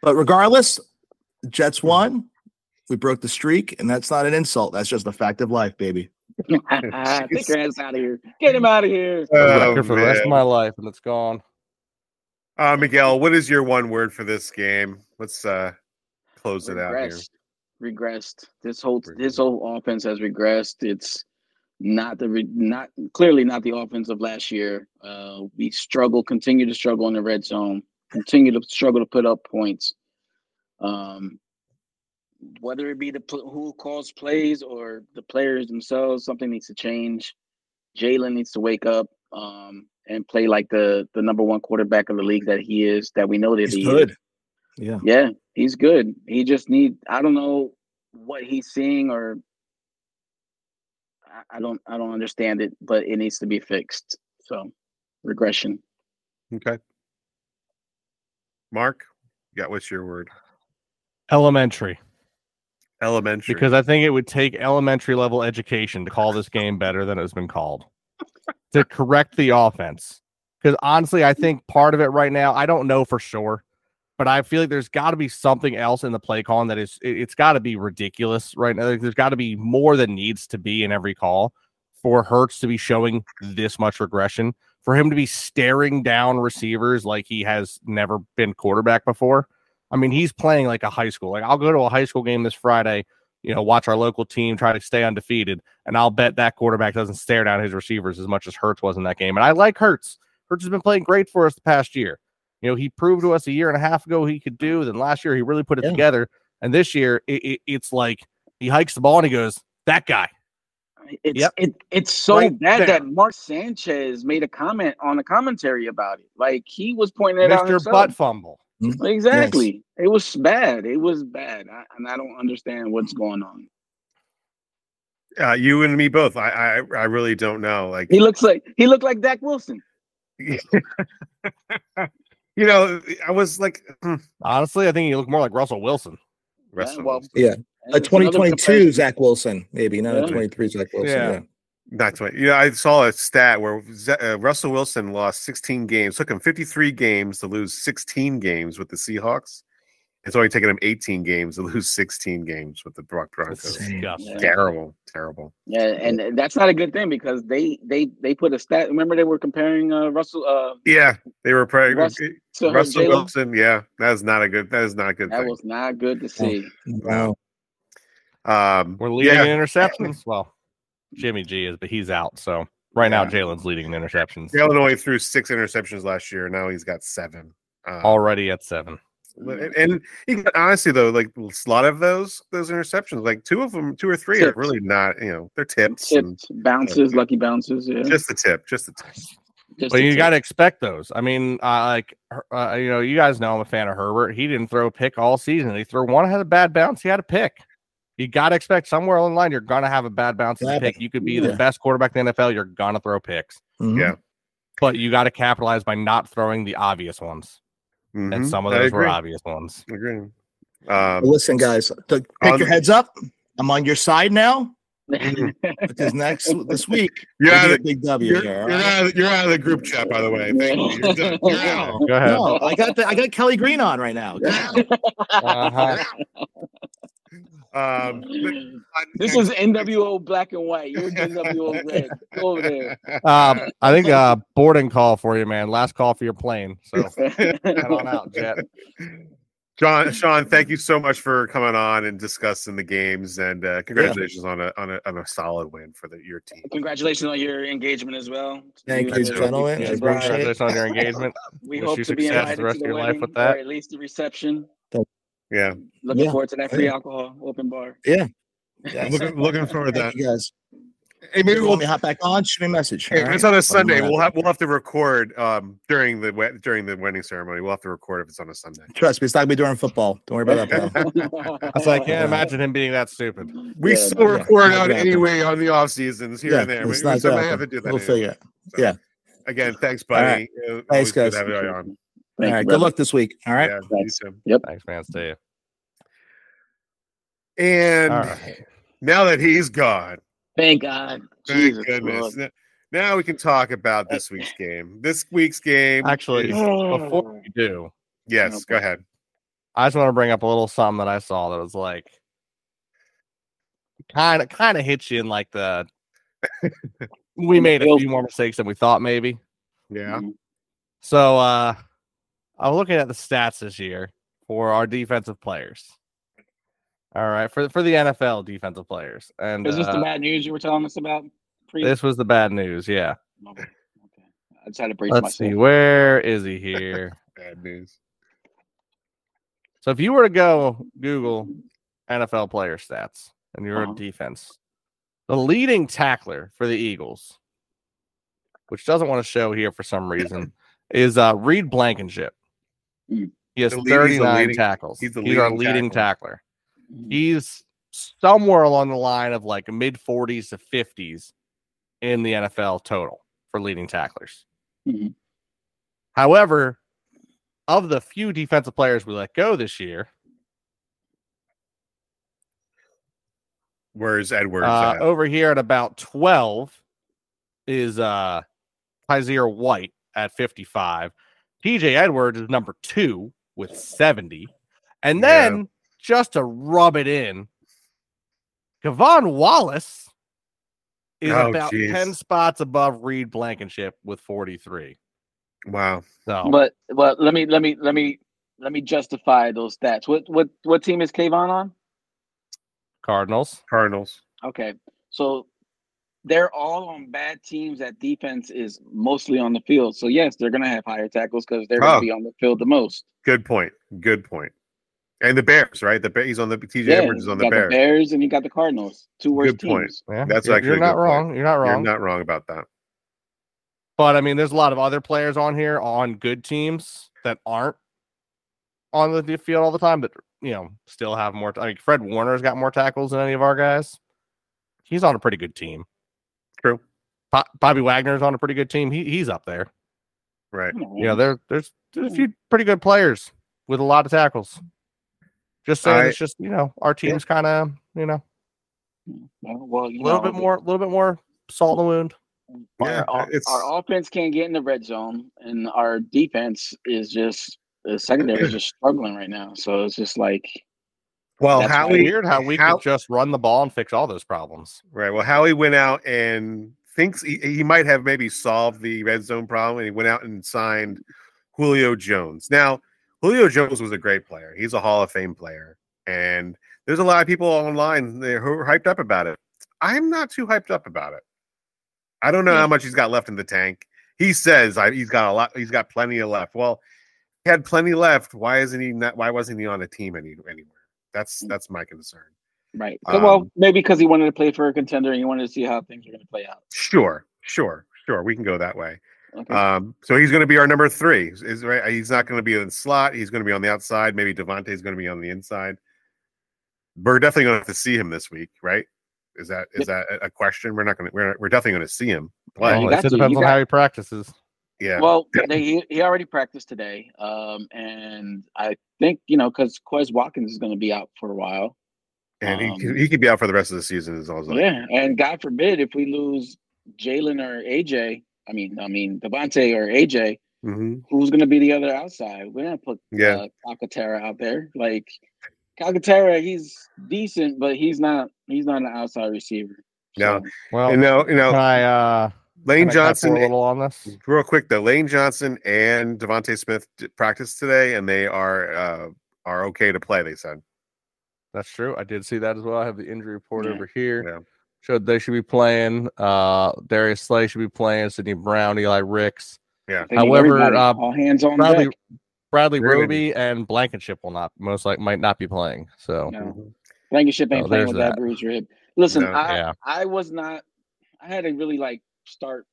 Speaker 5: But regardless, Jets won. We broke the streak, and that's not an insult. That's just the fact of life, baby.
Speaker 3: Take your ass out of here. Get him out of here.
Speaker 2: Oh,
Speaker 6: record for the rest of my life, and it's gone.
Speaker 2: Uh, Miguel, what is your one word for this game? Let's uh close it out here.
Speaker 3: regressed. Regressed. This whole this whole offense has regressed. It's not the re- not clearly not the offense of last year. Uh, we struggle, continue to struggle in the red zone, continue to struggle to put up points. Um, whether it be the who calls plays or the players themselves, something needs to change. Jalen needs to wake up um, and play like the the number one quarterback of the league that he is. That we know that
Speaker 5: He's
Speaker 3: he is.
Speaker 5: good. Yeah.
Speaker 3: Yeah, he's good. He just need I don't know what he's seeing or I- I don't I don't understand it, but it needs to be fixed. So regression.
Speaker 2: Okay. Mark, yeah, what's your word?
Speaker 6: Elementary.
Speaker 2: Elementary.
Speaker 6: because I think it would take elementary level education to call this game better than it's been called to correct the offense. Because honestly, I think part of it right now, I don't know for sure, but I feel like there's got to be something else in the play calling that is, it, has got to be ridiculous right now. Like, There's got to be more than needs to be in every call for Hurts to be showing this much regression, for him to be staring down receivers like he has never been quarterback before. I mean, he's playing like a high school. Like I'll go to a high school game this Friday, you know, watch our local team try to stay undefeated, and I'll bet that quarterback doesn't stare down his receivers as much as Hurts was in that game. And I like Hurts. Hurts has been playing great for us the past year. You know, he proved to us a year and a half ago he could do. Then last year he really put it
Speaker 5: Yeah.
Speaker 6: together, and this year it, it, it's like he hikes the ball and he goes, "That guy."
Speaker 3: It's
Speaker 6: Yep.
Speaker 3: it, it's so
Speaker 6: Right
Speaker 3: bad
Speaker 6: there.
Speaker 3: that Mark Sanchez made a comment on the commentary about it. Like he was pointing it out
Speaker 6: Mr. Butt Fumble.
Speaker 3: Exactly. It was bad. It was bad. I, and I don't understand what's going on.
Speaker 2: uh, you and me both. I, I I really don't know. Like
Speaker 3: He looks like he looked like Dak Wilson.
Speaker 2: you know, I was like hmm,
Speaker 6: Honestly, I think he looked more like Russell Wilson.
Speaker 2: Russell
Speaker 3: well,
Speaker 2: Wilson.
Speaker 5: Yeah. A 2022. Zach Wilson, maybe not
Speaker 3: Yeah.
Speaker 5: a 23 Zach Wilson.
Speaker 6: Yeah.
Speaker 5: Yeah.
Speaker 2: Not twenty. Yeah, I saw a stat where Z- uh, Russell Wilson lost 16 games. Took him 53 games to lose 16 games with the Seahawks. It's only taken him 18 games to lose 16 games with the Brock Broncos.
Speaker 6: disgusting.
Speaker 3: Yeah.
Speaker 2: Terrible, terrible.
Speaker 3: Yeah, and that's not a good thing because they they they put a stat. Remember they were comparing uh, Russell uh
Speaker 2: Yeah, they were probably
Speaker 3: Russ- to
Speaker 2: Russell
Speaker 3: Jalen.
Speaker 2: Wilson. Yeah, that is not a good. That is not a good
Speaker 3: That
Speaker 2: thing.
Speaker 3: was not good to see.
Speaker 5: Wow.
Speaker 2: um,
Speaker 6: We're leading
Speaker 2: yeah,
Speaker 6: interceptions. Well, Jimmy G is, but he's out. So Right now,
Speaker 2: Yeah.
Speaker 6: Jalen's leading in interceptions,
Speaker 2: Illinois threw six interceptions last year. Now he's got seven. Uh,
Speaker 6: already at seven.
Speaker 2: and, and he, honestly, though, like a lot of those those interceptions, like two of them, two or three, are really not. You know, they're tips. and
Speaker 3: Tipped bounces, lucky bounces. Yeah,
Speaker 2: Just the tip. Just the tip.
Speaker 3: Just
Speaker 6: But you got to expect those. I mean, uh, like uh, you know, you guys know I'm a fan of Herbert. He didn't throw a pick all season. He threw one had a bad bounce. He had a pick. You got to expect somewhere along the line you're gonna have a bad bounce and a
Speaker 5: Happen.
Speaker 6: pick. You could be
Speaker 5: Yeah.
Speaker 6: the best quarterback in the NFL. You're gonna throw picks,
Speaker 5: Mhm.
Speaker 2: Yeah.
Speaker 6: but you got to capitalize by not throwing the obvious ones. And
Speaker 2: Mhm.
Speaker 6: some of those were obvious ones.
Speaker 2: Agree.
Speaker 5: But
Speaker 2: Um,
Speaker 5: listen, guys, to pick
Speaker 2: on-
Speaker 5: your heads up. I'm on your side now
Speaker 2: Mm-hmm.
Speaker 5: because next this week
Speaker 2: you're, out of the,
Speaker 5: big W
Speaker 2: you're,
Speaker 5: here. all
Speaker 2: you're
Speaker 5: right?
Speaker 2: out of, you're out of the group chat, by the way. Thank you. You're, done. You're out.
Speaker 6: Go ahead.
Speaker 5: no, I got the I got Kelly Green on right now.
Speaker 6: Uh-huh.
Speaker 2: Um,
Speaker 3: this is NWO black and white. You're NWO red. Go over there.
Speaker 6: Um, I think uh boarding call for you, man. Last call for your plane. So head on out, Jet.
Speaker 2: John, Sean, thank you so much for coming on and discussing the games, and uh, congratulations on a on a on a solid win for the, your team.
Speaker 3: Congratulations on your engagement as well.
Speaker 5: Thank
Speaker 2: you,
Speaker 5: gentlemen.
Speaker 3: the
Speaker 5: I
Speaker 3: bride.
Speaker 5: appreciate it.
Speaker 6: Congratulations on your engagement.
Speaker 3: We
Speaker 6: Wish
Speaker 3: hope
Speaker 6: you
Speaker 3: to be
Speaker 6: success
Speaker 3: invited
Speaker 6: the rest
Speaker 3: to
Speaker 6: of
Speaker 3: the
Speaker 6: your life with that.
Speaker 3: or at least the reception.
Speaker 2: Yeah,
Speaker 3: Looking
Speaker 5: Yeah.
Speaker 3: forward to that free alcohol open bar.
Speaker 5: Yeah,
Speaker 2: looking looking forward to that.
Speaker 5: Thank you guys.
Speaker 2: Hey, maybe
Speaker 5: Maybe
Speaker 2: we'll
Speaker 5: want me hop back on. Shoot me a message.
Speaker 2: Hey,
Speaker 5: all
Speaker 2: it's
Speaker 5: right?
Speaker 2: on a Sunday, we'll have we'll have to record um during the during the wedding ceremony. We'll have to record if it's on a Sunday.
Speaker 5: Trust me, it's not gonna be during football. Don't worry about that, pal.
Speaker 6: That's like, I can't imagine him being that stupid.
Speaker 2: We
Speaker 3: Yeah,
Speaker 2: still
Speaker 5: yeah,
Speaker 2: record
Speaker 5: not
Speaker 2: out
Speaker 5: gonna happen.
Speaker 2: anyway on the off seasons here
Speaker 5: yeah,
Speaker 2: and there.
Speaker 5: it's
Speaker 2: We, we
Speaker 5: not
Speaker 2: still
Speaker 5: gonna
Speaker 2: have to do that.
Speaker 5: We'll
Speaker 2: anyway.
Speaker 5: figure it.
Speaker 2: So,
Speaker 5: Yeah.
Speaker 2: Again, thanks, buddy.
Speaker 5: right. Thanks, guys.
Speaker 2: to have you on.
Speaker 3: Thank
Speaker 5: All right.
Speaker 3: you,
Speaker 5: Good luck this week. All right.
Speaker 2: Yeah, you
Speaker 3: Thanks.
Speaker 2: too.
Speaker 6: Thanks, man. See you.
Speaker 2: And
Speaker 6: All right.
Speaker 2: now that he's gone,
Speaker 3: Thank God.
Speaker 2: thank
Speaker 3: Jesus
Speaker 2: goodness.
Speaker 3: Lord.
Speaker 2: Now we can talk about this week's game. This week's game.
Speaker 6: Actually,
Speaker 2: is-
Speaker 6: before we do,
Speaker 2: yes, go ahead.
Speaker 6: I just want to bring up a little something that I saw that was like kind of kind of hits you in like the we made a few more mistakes than we thought maybe.
Speaker 2: Yeah.
Speaker 3: Mhm.
Speaker 6: So uh I'm looking at the stats this year for our defensive players. All right, for for the NFL defensive players. And
Speaker 3: Is this the
Speaker 6: uh,
Speaker 3: bad news you were telling us about? Pre-
Speaker 6: this was the bad news, yeah.
Speaker 3: Okay. okay. I just had to brace
Speaker 6: Let's
Speaker 3: myself.
Speaker 6: see, where is he here?
Speaker 2: Bad news.
Speaker 6: So if you were to go Google NFL player stats and you're
Speaker 3: Uh-huh.
Speaker 6: a defense, the leading tackler for the Eagles, which doesn't want to show here for some reason, is uh Reed Blankenship.
Speaker 3: Mm.
Speaker 6: He has
Speaker 2: The lead- he's the
Speaker 6: 39
Speaker 2: leading-
Speaker 6: tackles.
Speaker 2: he's the
Speaker 6: our
Speaker 2: leading
Speaker 6: leading
Speaker 2: tackler.
Speaker 6: tackler.
Speaker 3: Mhm.
Speaker 6: He's somewhere along the line of like mid 40s to 50s in the NFL total for leading tacklers.
Speaker 3: Mhm.
Speaker 6: However, of the few defensive players we let go this year,
Speaker 2: Where's Edwards?
Speaker 6: uh, over here at about 12 is uh Kyzir White at 55. TJ Edwards is number two with 70. And
Speaker 2: Yeah.
Speaker 6: Then just to rub it in, K'Von Wallace is
Speaker 2: Oh,
Speaker 6: about
Speaker 2: geez.
Speaker 6: 10 spots above Reed Blankenship with 43.
Speaker 2: Wow.
Speaker 6: So
Speaker 3: But but let me let me let me let me justify those stats. What what what team is K'Von on?
Speaker 6: Cardinals.
Speaker 2: Cardinals.
Speaker 3: Okay, so they're all on bad teams. That defense is mostly on the field. So yes, they're gonna have higher tackles because they're
Speaker 2: Oh.
Speaker 3: gonna be on the field the most.
Speaker 2: Good point. Good point. And the Bears, right? The Bear- he's on the TJ Edwards is on the Bears.
Speaker 3: the Bears and you got the Cardinals. Two worst
Speaker 2: Good point.
Speaker 3: teams.
Speaker 6: Yeah,
Speaker 2: That's
Speaker 6: you're,
Speaker 2: actually
Speaker 6: you're not
Speaker 2: good point.
Speaker 6: wrong. You're not wrong.
Speaker 2: You're not wrong about that.
Speaker 6: But I mean, there's a lot of other players on here on good teams that aren't on the field all the time, but you know, still have more. I mean, Fred Warner's got more tackles than any of our guys. He's on a pretty good team.
Speaker 2: True.
Speaker 6: Bo- Bobby Wagner's on a pretty good team. He he's up there.
Speaker 2: Right.
Speaker 3: Come on.
Speaker 6: You know, there there's, there's a hmm. few pretty good players with a lot of tackles. Just saying,
Speaker 2: I-
Speaker 6: it's just you know, our team's kind of you know
Speaker 3: Well, well,
Speaker 6: a little
Speaker 3: know,
Speaker 6: bit more, a little bit more salt in the wound.
Speaker 2: Yeah,
Speaker 3: our, our,
Speaker 2: it's-
Speaker 3: our offense can't get in the red zone, and our defense is just the secondary is just struggling right now. So it's just like
Speaker 2: Well,
Speaker 3: That's
Speaker 2: Howie,
Speaker 6: Weird how we
Speaker 2: how-
Speaker 6: could just run the ball and fix all those problems.
Speaker 2: right? Well, Howie went out and thinks he, he might have maybe solved the red zone problem, and he went out and signed Julio Jones. Now, Julio Jones was a great player. He's a Hall of Fame player, and there's a lot of people online who are hyped up about it. I'm not too hyped up about it. I don't know how much he's got left in the tank. He says I, he's got a lot. He's got plenty of left. Well, he had plenty left. Why isn't he not? Why wasn't he on a team any, anywhere? That's that's my concern.
Speaker 3: Right. So, well,
Speaker 2: Um,
Speaker 3: maybe because he wanted to play for a contender and he wanted to see how things are going to play out.
Speaker 2: Sure, sure, sure. We can go that way.
Speaker 3: Okay.
Speaker 2: Um, so he's going to be our number three. Is right? He's not going to be in the slot. He's going to be on the outside. Maybe DeVonta's going to be on the inside. We're definitely going to have to see him this week, right? Is that is that a- a question? We're not going to. We're we're definitely going to see him play.
Speaker 6: Well,
Speaker 3: got
Speaker 6: it
Speaker 3: to.
Speaker 6: depends on
Speaker 3: got-
Speaker 6: how he practices.
Speaker 2: yeah.
Speaker 3: Well, they, he, he already practiced today. Um, and I think, you know, because Quez Watkins is going to be out for a while.
Speaker 2: and he
Speaker 3: um,
Speaker 2: could- he could be out for the rest of the season. Is also
Speaker 3: Yeah. And God forbid if we lose Jalen or AJ, I mean, I mean, DeVonta or AJ,
Speaker 2: hmm
Speaker 3: who's going to be the other outside? We're going to put
Speaker 2: Yeah.
Speaker 3: uh, Calcaterra out there. Like, Calcaterra, he's decent, but he's not, he's not an outside receiver.
Speaker 2: No.
Speaker 3: So,
Speaker 6: Well,
Speaker 2: you know, you know
Speaker 6: I uh
Speaker 2: Lane
Speaker 6: can I cut
Speaker 2: Johnson.
Speaker 6: a little on this?
Speaker 2: Real quick The Lane Johnson and DeVonta Smith d- practiced today, and they are uh, are okay to play. They said.
Speaker 6: That's true. I did see that as well. I have the injury report
Speaker 3: Yeah.
Speaker 6: over here.
Speaker 2: Yeah.
Speaker 6: Showed they should be playing. Uh, Darius Slay should be playing. Sydney Brown, Eli Ricks,
Speaker 3: Yeah. think
Speaker 6: However, uh,
Speaker 3: all hands on
Speaker 6: Bradley
Speaker 3: deck.
Speaker 6: Bradley
Speaker 2: They're gonna
Speaker 6: Roby, and Blankenship will not most like might not be playing. So
Speaker 3: No. Blankenship ain't
Speaker 6: Oh,
Speaker 3: playing with that.
Speaker 6: that.
Speaker 3: bruised rib. Listen,
Speaker 2: No.
Speaker 3: I
Speaker 6: Yeah.
Speaker 3: I was not. I had to really like start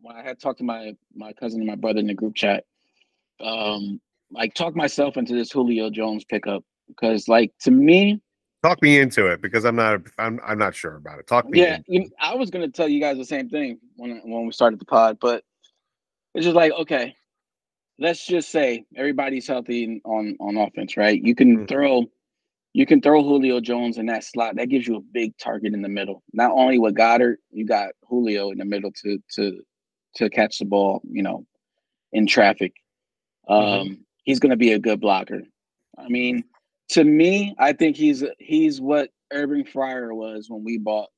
Speaker 3: when I had talked to my my cousin and my brother in the group chat. Um, like talk myself into this Julio Jones pickup because, like, to me,
Speaker 2: Talk me into it because I'm not. I'm. I'm not sure about it. Talk me.
Speaker 3: yeah,
Speaker 2: in.
Speaker 3: I was gonna tell you guys the same thing when when we started the pod, but it's just like okay, let's just say everybody's healthy on on offense, right? You can
Speaker 2: Mhm.
Speaker 3: throw, you can throw Julio Jones in that slot. That gives you a big target in the middle. Not only with Goedert, you got Julio in the middle to to to catch the ball, you know, in traffic. Um, he's gonna be a good blocker. I mean, to me, I think he's he's what Urban Fryer was when we bought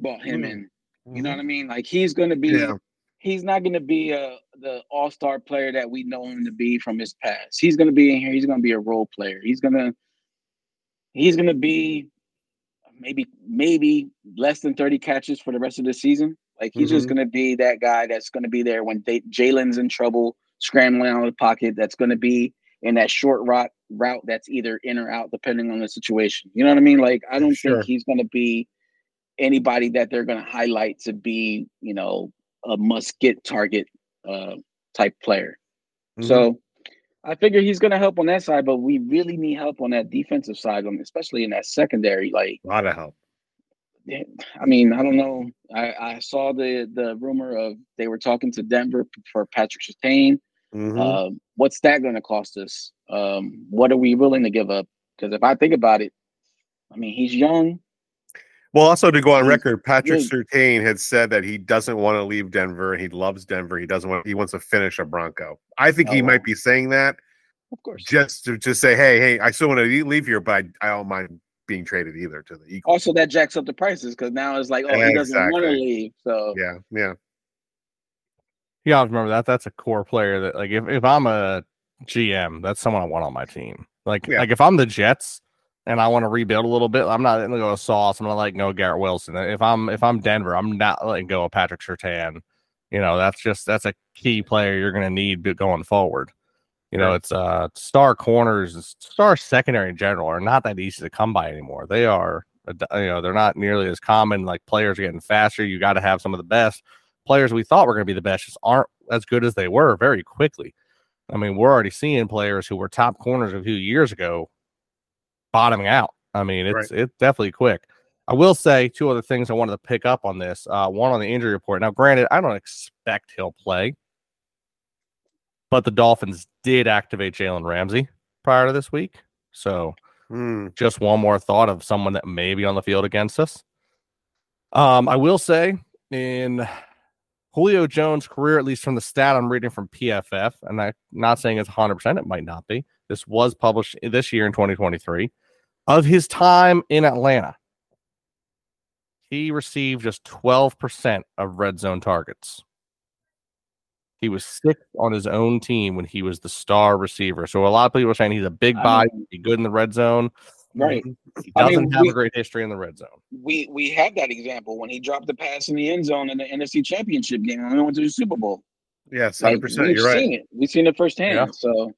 Speaker 3: bought him
Speaker 2: Mm.
Speaker 3: in. You know what I mean? Like he's gonna be
Speaker 2: Yeah.
Speaker 3: he's not gonna be a the all star player that we know him to be from his past. He's gonna be in here, he's gonna be a role player. He's gonna he's gonna be maybe maybe less than 30 catches for the rest of the season. Like he's just
Speaker 2: Mhm.
Speaker 3: gonna be that guy that's gonna be there when they, Jalen's in trouble, scrambling out of the pocket. That's gonna be in that short route route that's either in or out depending on the situation. You know what I mean? Like I don't
Speaker 2: Sure.
Speaker 3: think he's gonna be anybody that they're gonna highlight to be, you know, a must get target uh type player.
Speaker 2: Mhm.
Speaker 3: So I figure he's gonna help on that side, but we really need help on that defensive side, especially in that secondary. Like
Speaker 2: a lot of help.
Speaker 3: I mean, I don't know. I, I saw the the rumor of they were talking to Denver for Patrick Surtain.
Speaker 2: Mhm.
Speaker 3: Um, what's that going to cost us? Um, what are we willing to give up? Because if I think about it, I mean, he's young.
Speaker 2: Well, also to go on record, Patrick
Speaker 3: yeah.
Speaker 2: Surtain had said that he doesn't want to leave Denver he loves Denver. He doesn't want. He wants to finish a Bronco. I think
Speaker 3: Oh,
Speaker 2: he
Speaker 3: wow.
Speaker 2: might be saying that
Speaker 3: Of course.
Speaker 2: just to just say, hey, hey, I still want to leave here, but I, I don't mind being traded either to the Eagles.
Speaker 3: Also, that jacks up the prices because now it's like, oh, he doesn't want to leave. So
Speaker 2: Yeah, yeah,
Speaker 6: you always remember that. That's a core player that like if, if I'm a GM, that's someone I want on my team. Like
Speaker 2: Yeah.
Speaker 6: like if I'm the Jets and I want to rebuild a little bit, I'm not gonna go Sauce. I'm gonna like go Garrett Wilson. If I'm if I'm Denver, I'm not letting go of Patrick Surtain. You know, that's just that's a key player you're gonna need going forward. You know,
Speaker 2: Right.
Speaker 6: it's uh star corners, and star secondary in general are not that easy to come by anymore. They are, you know, they're not nearly as common. Like players are getting faster. You got to have some of the best players we thought were going to be the best just aren't as good as they were very quickly. I mean, we're already seeing players who were top corners a few years ago bottoming out. I mean, it's it's definitely quick. I will say two other things I wanted to pick up on this. Uh, one on the injury report. Now, granted, I don't expect he'll play, but the Dolphins did activate Jalen Ramsey prior to this week. So
Speaker 2: Hmm.
Speaker 6: just one more thought of someone that may be on the field against us. Um, I will say in Julio Jones' career, at least from the stat I'm reading from PFF, and I'm not saying it's 100%, it might not be. This was published this year in 2023. Of his time in Atlanta, he received just 12% of red zone targets. He was sixth on his own team when he was the star receiver. So a lot of people are saying he's a big
Speaker 3: I
Speaker 6: body,
Speaker 3: mean-
Speaker 6: be good in the red zone.
Speaker 3: Right.
Speaker 6: He
Speaker 3: I
Speaker 6: doesn't
Speaker 3: mean,
Speaker 6: have
Speaker 3: we-
Speaker 6: a great history in the red zone.
Speaker 3: We we had that example when he dropped the pass in the end zone in the NFC Championship game when we went to the Super Bowl.
Speaker 2: Yes,
Speaker 3: Like,
Speaker 2: hundred percent.
Speaker 3: We've
Speaker 2: You're right.
Speaker 3: seen it. We've seen it firsthand.
Speaker 6: Yeah.
Speaker 3: So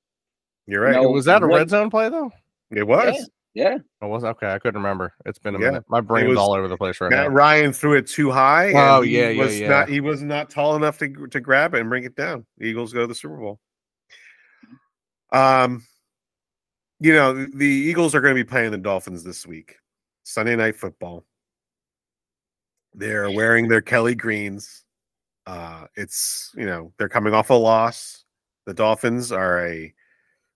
Speaker 2: You're right.
Speaker 3: No,
Speaker 6: was that a
Speaker 3: what-
Speaker 6: red zone play though?
Speaker 2: It was.
Speaker 3: yeah,
Speaker 6: Oh, was okay. I couldn't remember. It's been a
Speaker 2: Yeah.
Speaker 6: minute. My brain's
Speaker 2: was-
Speaker 6: all over the place right
Speaker 2: Matt
Speaker 6: now.
Speaker 2: Ryan threw it too high.
Speaker 6: Oh,
Speaker 2: and he
Speaker 6: yeah, yeah,
Speaker 2: was
Speaker 6: yeah.
Speaker 2: Not, he was not tall enough to to grab it and bring it down. The Eagles go to the Super Bowl. Um, you know the, Eagles are going to be playing the Dolphins this week, Sunday night football. They're wearing their Kelly greens. Uh, it's you know they're coming off a loss. The Dolphins are a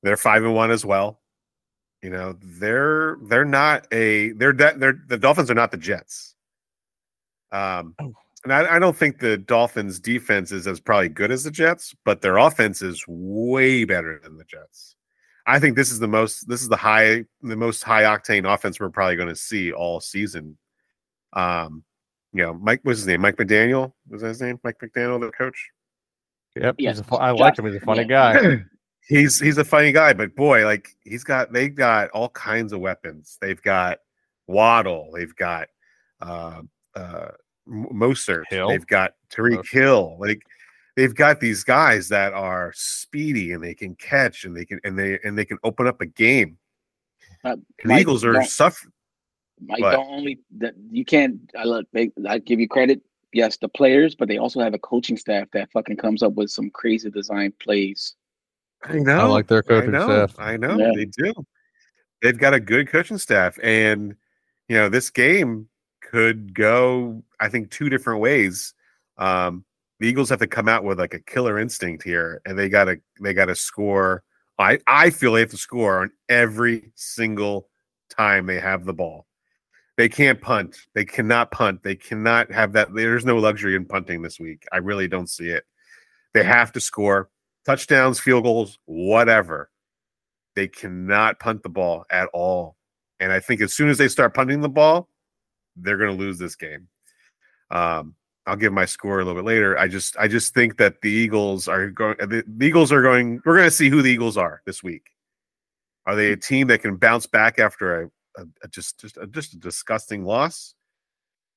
Speaker 2: they're five and one as well. You know they're they're not a they're they're the Dolphins are not the Jets. Um,
Speaker 6: Oh.
Speaker 2: and I, I don't think the Dolphins' defense is as probably good as the Jets, but their offense is way better than the Jets. I think this is the most this is the high the most high octane offense we're probably going to see all season. Um, you know, Mike what's his name? Mike McDaniel was that his name? Mike McDaniel, the coach.
Speaker 6: Yep.
Speaker 3: Yeah.
Speaker 6: He's a fu- I like him. He's a funny guy.
Speaker 2: he's he's a funny guy, but boy, like he's got they've got all kinds of weapons. They've got Waddle, they've got uh uh M- Mostert,
Speaker 6: Hill?
Speaker 2: they've got Tyreek
Speaker 6: Mostert.
Speaker 2: Hill, like they've got these guys that are speedy and they can catch and they can and they and they can open up a game.
Speaker 3: Uh,
Speaker 2: The
Speaker 3: Mike,
Speaker 2: Eagles are
Speaker 3: don't-
Speaker 2: suffering.
Speaker 3: Mike,
Speaker 2: What?
Speaker 3: don't only that you can't. I look. They, I give you credit. Yes, the players, but they also have a coaching staff that fucking comes up with some crazy design plays.
Speaker 2: I know.
Speaker 6: I like their coaching
Speaker 2: I know,
Speaker 6: staff.
Speaker 2: I know
Speaker 3: Yeah.
Speaker 2: they do. They've got a good coaching staff, and you know this game could go. I think two different ways. Um, the Eagles have to come out with like a killer instinct here, and they got to they got to score. I I feel they have to score on every single time they have the ball. They can't punt. They cannot punt. They cannot have that. There's no luxury in punting this week. I really don't see it. They have to score touchdowns, field goals, whatever. They cannot punt the ball at all. And I think as soon as they start punting the ball, they're going to lose this game. Um, I'll give my score a little bit later. I just, I just think that the Eagles are going. Uh, the, the Eagles are going. We're going to see who the Eagles are this week. Are they a team that can bounce back after a, a, a just, just, a, just a disgusting loss,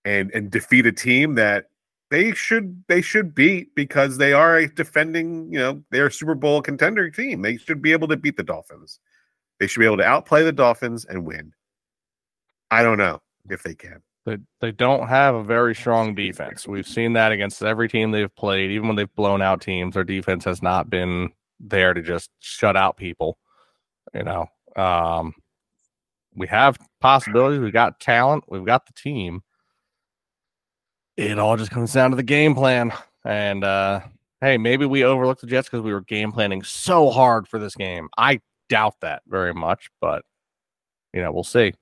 Speaker 2: and and defeat a team that they should they should beat because they are a defending, you know, they're Super Bowl contender team. They should be able to beat the Dolphins. They should be able to outplay the Dolphins and win. I don't know if they can.
Speaker 6: They they don't have a very strong defense. We've seen that against every team they've played, even when they've blown out teams. Their defense has not been there to just shut out people. You know, um, we have possibilities. We've got talent. We've got the team. It all just comes down to the game plan. And uh, hey, maybe we overlooked the Jets because we were game planning so hard for this game. I doubt that very much, but you know, we'll see.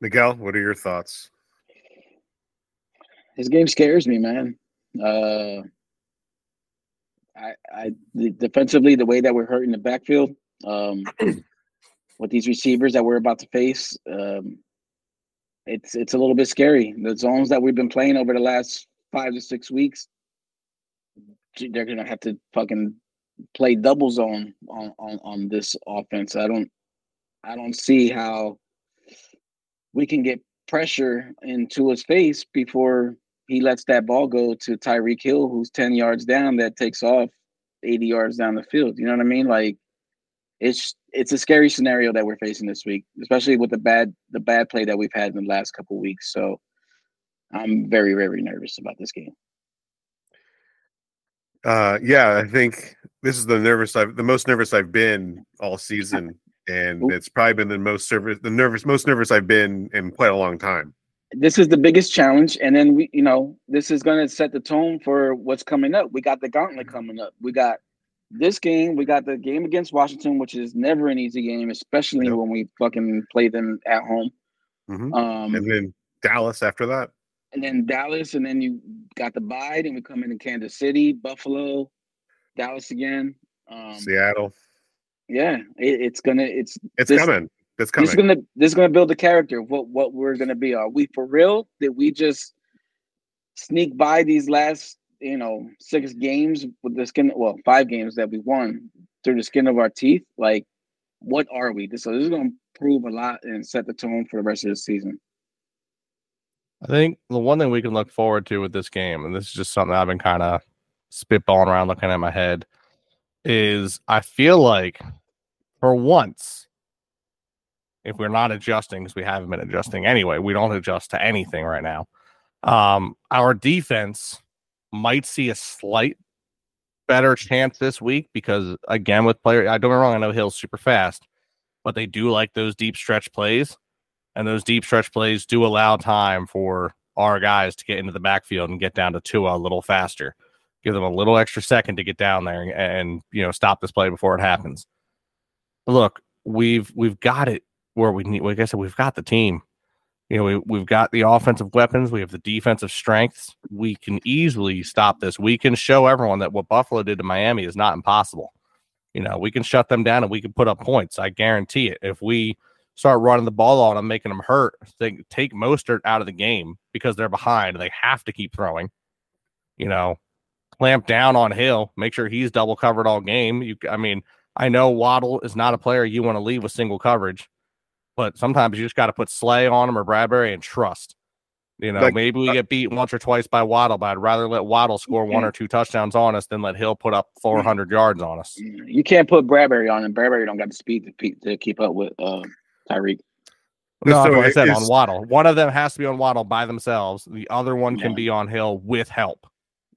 Speaker 2: Miguel, what are your thoughts?
Speaker 3: This game scares me, man. Uh, I, I the, defensively, the way that we're hurting the backfield, um, with these receivers that we're about to face, um, it's it's a little bit scary. The zones that we've been playing over the last five to six weeks, they're gonna have to fucking play double zone on on, on this offense. I don't I don't see how we can get pressure into his face before he lets that ball go to Tyreek Hill, who's 10 yards down, that takes off 80 yards down the field. You know what I mean? Like it's it's a scary scenario that we're facing this week, especially with the bad the bad play that we've had in the last couple weeks. So I'm very, very nervous about this game.
Speaker 2: Uh, yeah, I think this is the nervous I've the most nervous I've been all season, and
Speaker 3: Oop.
Speaker 2: it's probably been the most nervous the nervous most nervous I've been in quite a long time.
Speaker 3: This is the biggest challenge, and then we, you know, this is going to set the tone for what's coming up. We got the gauntlet coming up. We got this game. We got the game against Washington, which is never an easy game, especially
Speaker 2: Nope.
Speaker 3: when we fucking play them at home.
Speaker 2: Mhm.
Speaker 3: Um,
Speaker 2: And then Dallas after that.
Speaker 3: and then Dallas, and then you got the bye, and we come into Kansas City, Buffalo, Dallas again. Um,
Speaker 2: Seattle.
Speaker 3: Yeah, it, it's gonna it's
Speaker 2: It's
Speaker 3: this-
Speaker 2: coming. It's coming.
Speaker 3: this is gonna this is gonna build the character what what we're gonna be. Are we for real? Did we just sneak by these last you know six games with this skin? Well, five games that we won through the skin of our teeth. Like, what are we? So this is going to prove a lot and set the tone for the rest of the season.
Speaker 6: I think the one thing we can look forward to with this game, and this is just something I've been kind of spitballing around looking at my head, is I feel like for once, if we're not adjusting, because we haven't been adjusting anyway, we don't adjust to anything right now. Um, our defense might see a slight better chance this week because again, with player, I don't get wrong, I know Hill's super fast, but they do like those deep stretch plays, and those deep stretch plays do allow time for our guys to get into the backfield and get down to Tua a little faster. Give them a little extra second to get down there and, and you know stop this play before it happens. Look, we've we've got it where we need. Like I said, we've got the team. You know, we, we've got the offensive weapons. We have the defensive strengths. We can easily stop this. We can show everyone that what Buffalo did to Miami is not impossible. You know, we can shut them down and we can put up points. I guarantee it. If we start running the ball on them, making them hurt, they take Mostert out of the game because they're behind. They have to keep throwing. You know, clamp down on Hill, make sure he's double covered all game. You, I mean, I know Waddle is not a player you want to leave with single coverage, but sometimes you just got to put Slay on him or Bradberry and trust. You know,
Speaker 2: Like,
Speaker 6: maybe we
Speaker 2: uh,
Speaker 6: get beat once or twice by Waddle, but I'd rather let Waddle score one or two touchdowns on us than let Hill put up 400 yards on us.
Speaker 3: You can't put Bradberry on, and Bradberry don't got the speed to, to keep up with uh, Tyreek.
Speaker 6: No,
Speaker 2: So
Speaker 6: what I said on Waddle. One of them has to be on Waddle by themselves. The other one can be on Hill with help.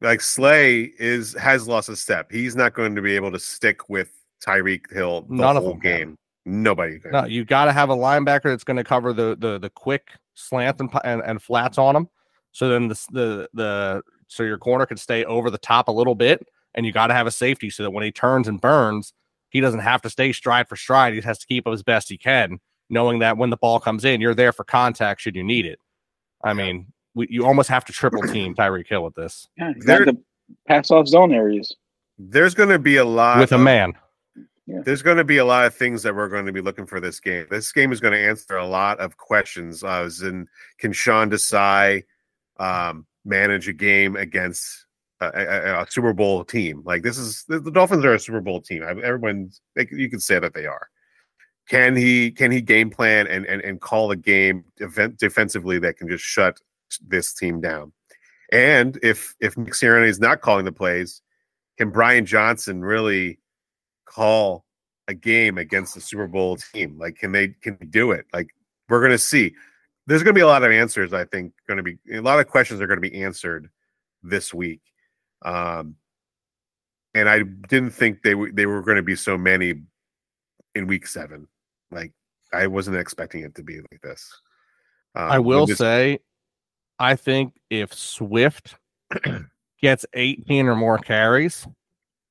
Speaker 2: Like Slay is has lost a step. He's not going to be able to stick with Tyreek Hill the
Speaker 6: None
Speaker 2: whole
Speaker 6: them can.
Speaker 2: game. Nobody can.
Speaker 6: No, you got to have a linebacker that's going to cover the the the quick slant and, and and flats on him. So then the the the so your corner can stay over the top a little bit, and you got to have a safety so that when he turns and burns, he doesn't have to stay stride for stride. He has to keep up as best he can, knowing that when the ball comes in, you're there for contact should you need it. I mean, we, you almost have to triple team Tyreek Hill with this
Speaker 3: Yeah,
Speaker 2: There-
Speaker 3: the pass off zone areas.
Speaker 2: There's going to be a lot
Speaker 6: with a
Speaker 2: of-
Speaker 6: man.
Speaker 2: There's going to be a lot of things that we're going to be looking for this game. This game is going to answer a lot of questions. Uh, as in, can Sean Desai um, manage a game against a, a, a Super Bowl team? Like this is the, the Dolphins are a Super Bowl team. I- Everyone, they, you can say that they are. Can he can he game plan and and, and call a game event defensively that can just shut this team down? And if if Nick Sirianni is not calling the plays, can Brian Johnson really call a game against the Super Bowl team? Like, can they can they do it? Like, we're gonna see. There's gonna be a lot of answers. I think going to be a lot of questions are going to be answered this week. Um, and I didn't think they w- they were going to be so many in week seven. Like, I wasn't expecting it to be like this. Um,
Speaker 6: I will
Speaker 2: this-
Speaker 6: say, I think if Swift gets 18 or more carries,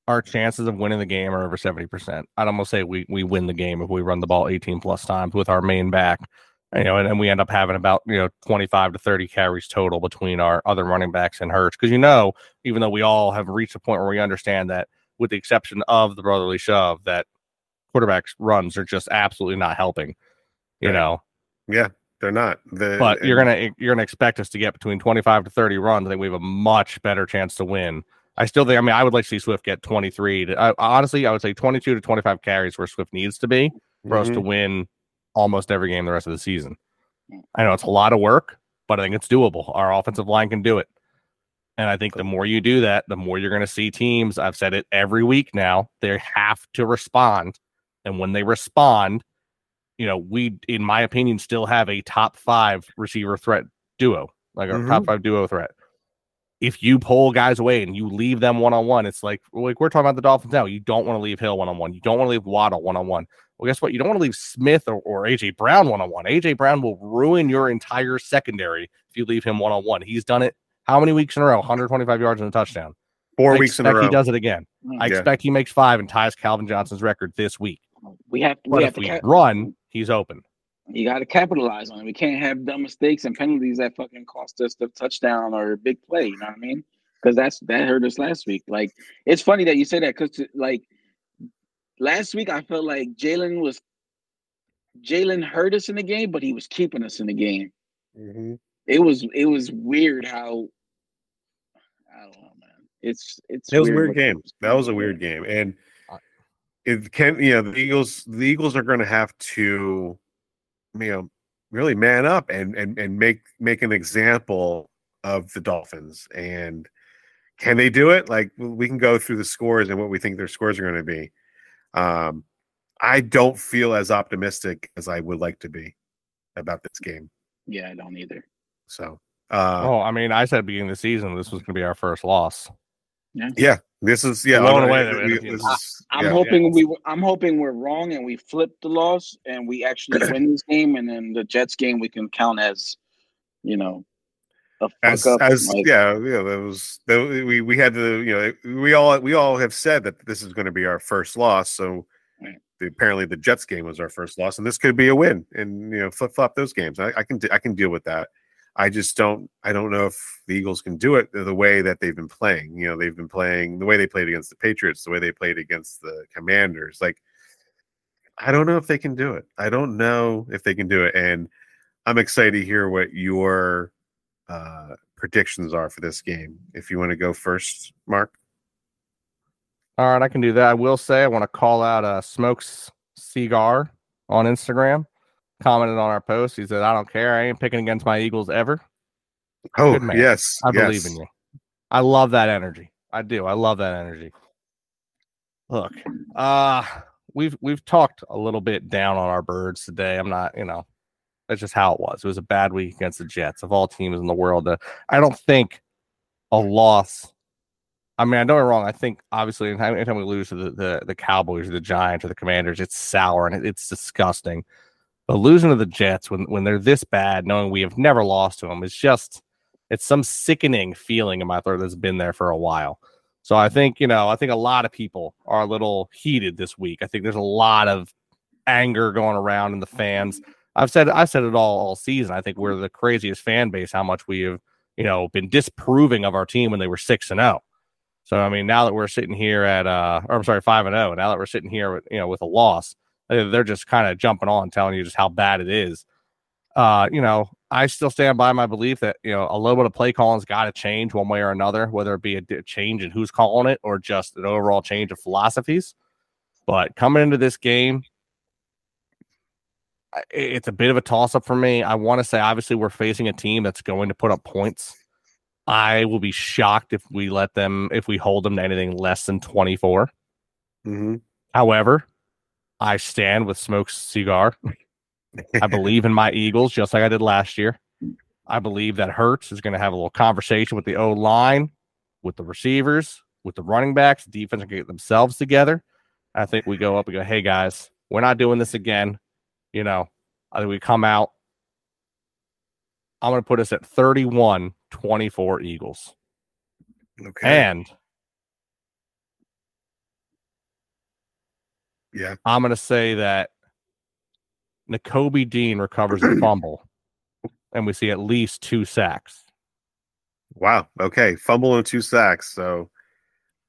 Speaker 6: our chances of winning the game are over 70%. I'd almost say we we win the game if we run the ball 18 plus times with our main back. You know, and then we end up having about you know 25 to 30 carries total between our other running backs and Hurts. Because you know, even though we all have reached a point where we understand that, with the exception of the brotherly shove, that quarterbacks runs are just absolutely not helping. You
Speaker 2: Right.
Speaker 6: know,
Speaker 2: yeah, they're not. The,
Speaker 6: but you're gonna you're gonna expect us to get between 25 to 30 runs. I think we have a much better chance to win. I still think. I mean, I would like to see Swift get 23. To, I, honestly, I would say 22 to 25 carries where Swift needs to be for us to
Speaker 2: Mhm.
Speaker 6: win almost every game the rest of the season. I know it's a lot of work, but I think it's doable. Our offensive line can do it. And I think the more you do that, the more you're going to see teams. I've said it every week now. They have to respond. And when they respond, you know, we, in my opinion, still have a top five receiver threat duo, like our mm-hmm. top five duo threat. If you pull guys away and you leave them one on one, it's like like we're talking about the Dolphins now. You don't want to leave Hill one on one. You don't want to leave Waddle one on one. Well, guess what? You don't want to leave Smith or, or AJ Brown one on one. AJ Brown will ruin your entire secondary if you leave him one on one. He's done it how many weeks in a row? 125 yards and a touchdown.
Speaker 2: four
Speaker 6: I
Speaker 2: weeks in a row.
Speaker 6: He does it again. I
Speaker 2: Yeah.
Speaker 6: expect he makes five and ties Calvin Johnson's record this week.
Speaker 3: We have
Speaker 6: But
Speaker 3: we
Speaker 6: if
Speaker 3: have to
Speaker 6: we
Speaker 3: cap-
Speaker 6: run, he's open.
Speaker 3: You got to capitalize on it. We can't have dumb mistakes and penalties that fucking cost us the touchdown or a big play. You know what I mean? Because that's that hurt us last week. Like it's funny that you say that because like last week I felt like Jalen was Jalen hurt us in the game, but he was keeping us in the game.
Speaker 2: Mhm.
Speaker 3: It was it was weird how I don't know, man. It's it's
Speaker 2: It was a weird game. That was a weird game, and
Speaker 6: I-
Speaker 2: it can you know the Eagles the Eagles are going to have to you know really man up and and and make make an example of the Dolphins and can they do it? Like we can go through the scores and what we think their scores are going to be. Um, I don't feel as optimistic as I would like to be about this game.
Speaker 3: Yeah, I don't either.
Speaker 2: So, uh,
Speaker 6: oh, I mean, I said at the beginning of the season this was going to be our first loss.
Speaker 2: yeah, this is yeah.
Speaker 6: Blown away
Speaker 2: no, we-
Speaker 6: we-
Speaker 2: this is-
Speaker 3: I'm
Speaker 2: yeah.
Speaker 3: hoping we I'm hoping we're wrong and we flip the loss and we actually win this game and then the Jets game we can count as, you know, a fuck
Speaker 2: as
Speaker 3: up.
Speaker 2: as
Speaker 3: like-
Speaker 2: yeah yeah that was that, we we had to you know we all we all have said that this is going to be our first loss so
Speaker 3: Right.
Speaker 2: the, apparently the jets game was our first loss and this could be a win and you know flip flop those games I, I can i can deal with that i just don't i don't know if the eagles can do it the, way that they've been playing you know they've been playing the way they played against the patriots the way they played against the commanders like i don't know if they can do it i don't know if they can do it and i'm excited to hear what your uh, predictions are for this game. If you want to go first, Mark.
Speaker 6: All right, I can do that. I will say I want to call out uh, Smokes Cigar on Instagram. Commented on our post. He said, "I don't care. I ain't picking against my Eagles ever.
Speaker 2: Oh yes,
Speaker 6: I
Speaker 2: yes.
Speaker 6: believe in you. I love that energy. I do. I love that energy. Look, uh, we've we've talked a little bit down on our birds today. I'm not, you know, that's just how it was. It was a bad week against the Jets of all teams in the world. Uh, I don't think a loss. I mean, I don't get me wrong. I think obviously anytime, anytime we lose to the, the the Cowboys or the Giants or the Commanders, it's sour and it- it's disgusting. But losing to the Jets when when they're this bad, knowing we have never lost to them, is just it's some sickening feeling in my throat that's been there for a while. So I think, you know, I think a lot of people are a little heated this week. I think there's a lot of anger going around in the fans. I've said I've said it all all season. I think we're the craziest fan base, how much we have, you know, been disproving of our team when they were six and oh. So I mean, now that we're sitting here at uh or I'm sorry, five and oh, now that we're sitting here with you know with a loss, they're just kind of jumping on telling you just how bad it is. Uh, you know, I still stand by my belief that you know a little bit of play calling's got to change one way or another, whether it be a change in who's calling it or just an overall change of philosophies. But coming into this game, it's a bit of a toss up for me. I want to say, obviously, we're facing a team that's going to put up points. I will be shocked if we let them, if we hold them to anything less than 24.
Speaker 2: hmm
Speaker 6: However, I stand with Smokes Cigar. I believe in my Eagles just like I did last year. I believe that Hurts is going to have a little conversation with the O line, with the receivers, with the running backs. Defense will get themselves together. I think we go up and go, hey guys, we're not doing this again. You know, I think we come out. I'm going to put us at 31 24 Eagles.
Speaker 2: Okay.
Speaker 6: And
Speaker 2: yeah.
Speaker 6: I'm going to say that Nakobe Dean recovers a fumble, and we see at least two sacks.
Speaker 2: Wow. Okay. Fumble and two sacks. So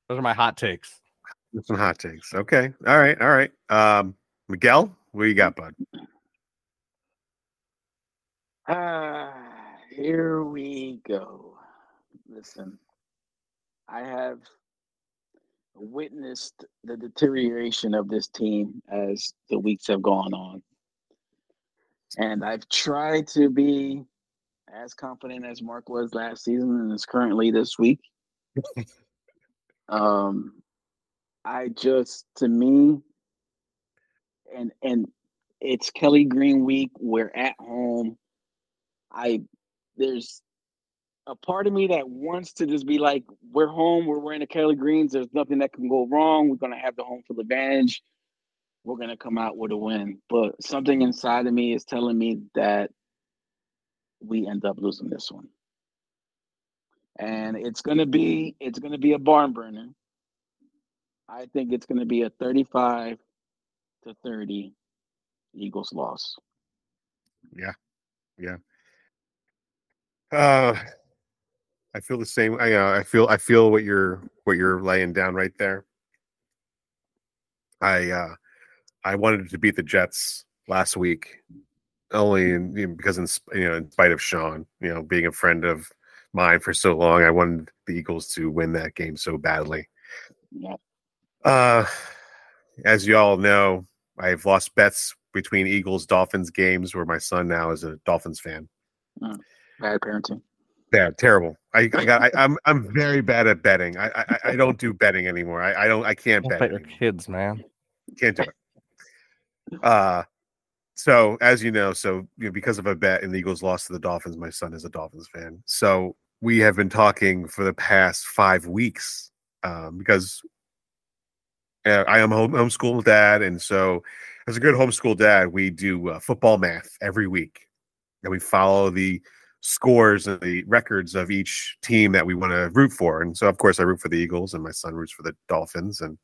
Speaker 6: Those are my hot takes.
Speaker 2: some hot takes. Okay. All right. All right. Um, Miguel, what you got, bud?
Speaker 3: Ah, here we go. Listen, I have witnessed the deterioration of this team as the weeks have gone on. And I've tried to be as confident as Mark was last season and is currently this week. um I just to me and and it's Kelly Green week. We're at home. I there's a part of me that wants to just be like, we're home, we're wearing the Kelly Greens, there's nothing that can go wrong. We're gonna have the home field advantage. We're gonna come out with a win. But something inside of me is telling me that we end up losing this one. And it's gonna be it's gonna be a barn burner. I think it's gonna be a 35 to 30 Eagles loss. Yeah. Yeah.
Speaker 2: Uh, I feel the same. I uh, I feel I feel what you're what you're laying down right there. I uh, I wanted to beat the Jets last week, only in, you know, because in you know in spite of Sean, you know, being a friend of mine for so long, I wanted the Eagles to win that game so badly.
Speaker 3: Yeah.
Speaker 2: Uh, as you all know, I've lost bets between Eagles Dolphins games where my son now is a Dolphins fan.
Speaker 3: Bad parenting.
Speaker 2: Yeah, terrible. I, I got. I, I'm I'm very bad at betting. I I, I don't do betting anymore. I, I don't. I can't
Speaker 6: Don't
Speaker 2: bet.
Speaker 6: bet your
Speaker 2: anymore.
Speaker 6: kids, man.
Speaker 2: Can't do it. Uh so as you know, so you know, because of a bet and the Eagles lost to the Dolphins, my son is a Dolphins fan. So we have been talking for the past five weeks um, because uh, I am home homeschool dad, and so as a good homeschool dad, we do uh, football math every week, and we follow the scores and the records of each team that we want to root for. And so, of course, I root for the Eagles, and my son roots for the Dolphins, and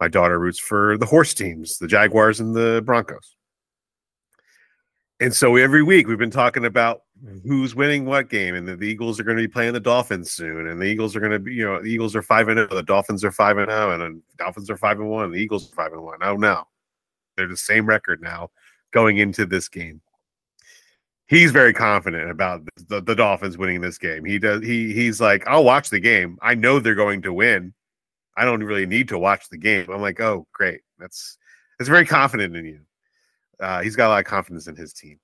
Speaker 2: my daughter roots for the horse teams, the Jaguars and the Broncos. And so every week we've been talking about who's winning what game, and the, Eagles are going to be playing the Dolphins soon, and the Eagles are going to be, you know, the Eagles are five and zero, the Dolphins are five and zero, and the Dolphins are five and one, the Eagles are five and one. Oh no, they're the same record now going into this game. He's very confident about the, the Dolphins winning this game. He does. He he's like, I'll watch the game. I know they're going to win. I don't really need to watch the game. I'm like, oh, great. That's that's very confident in you. Uh, he's got a lot of confidence in his team.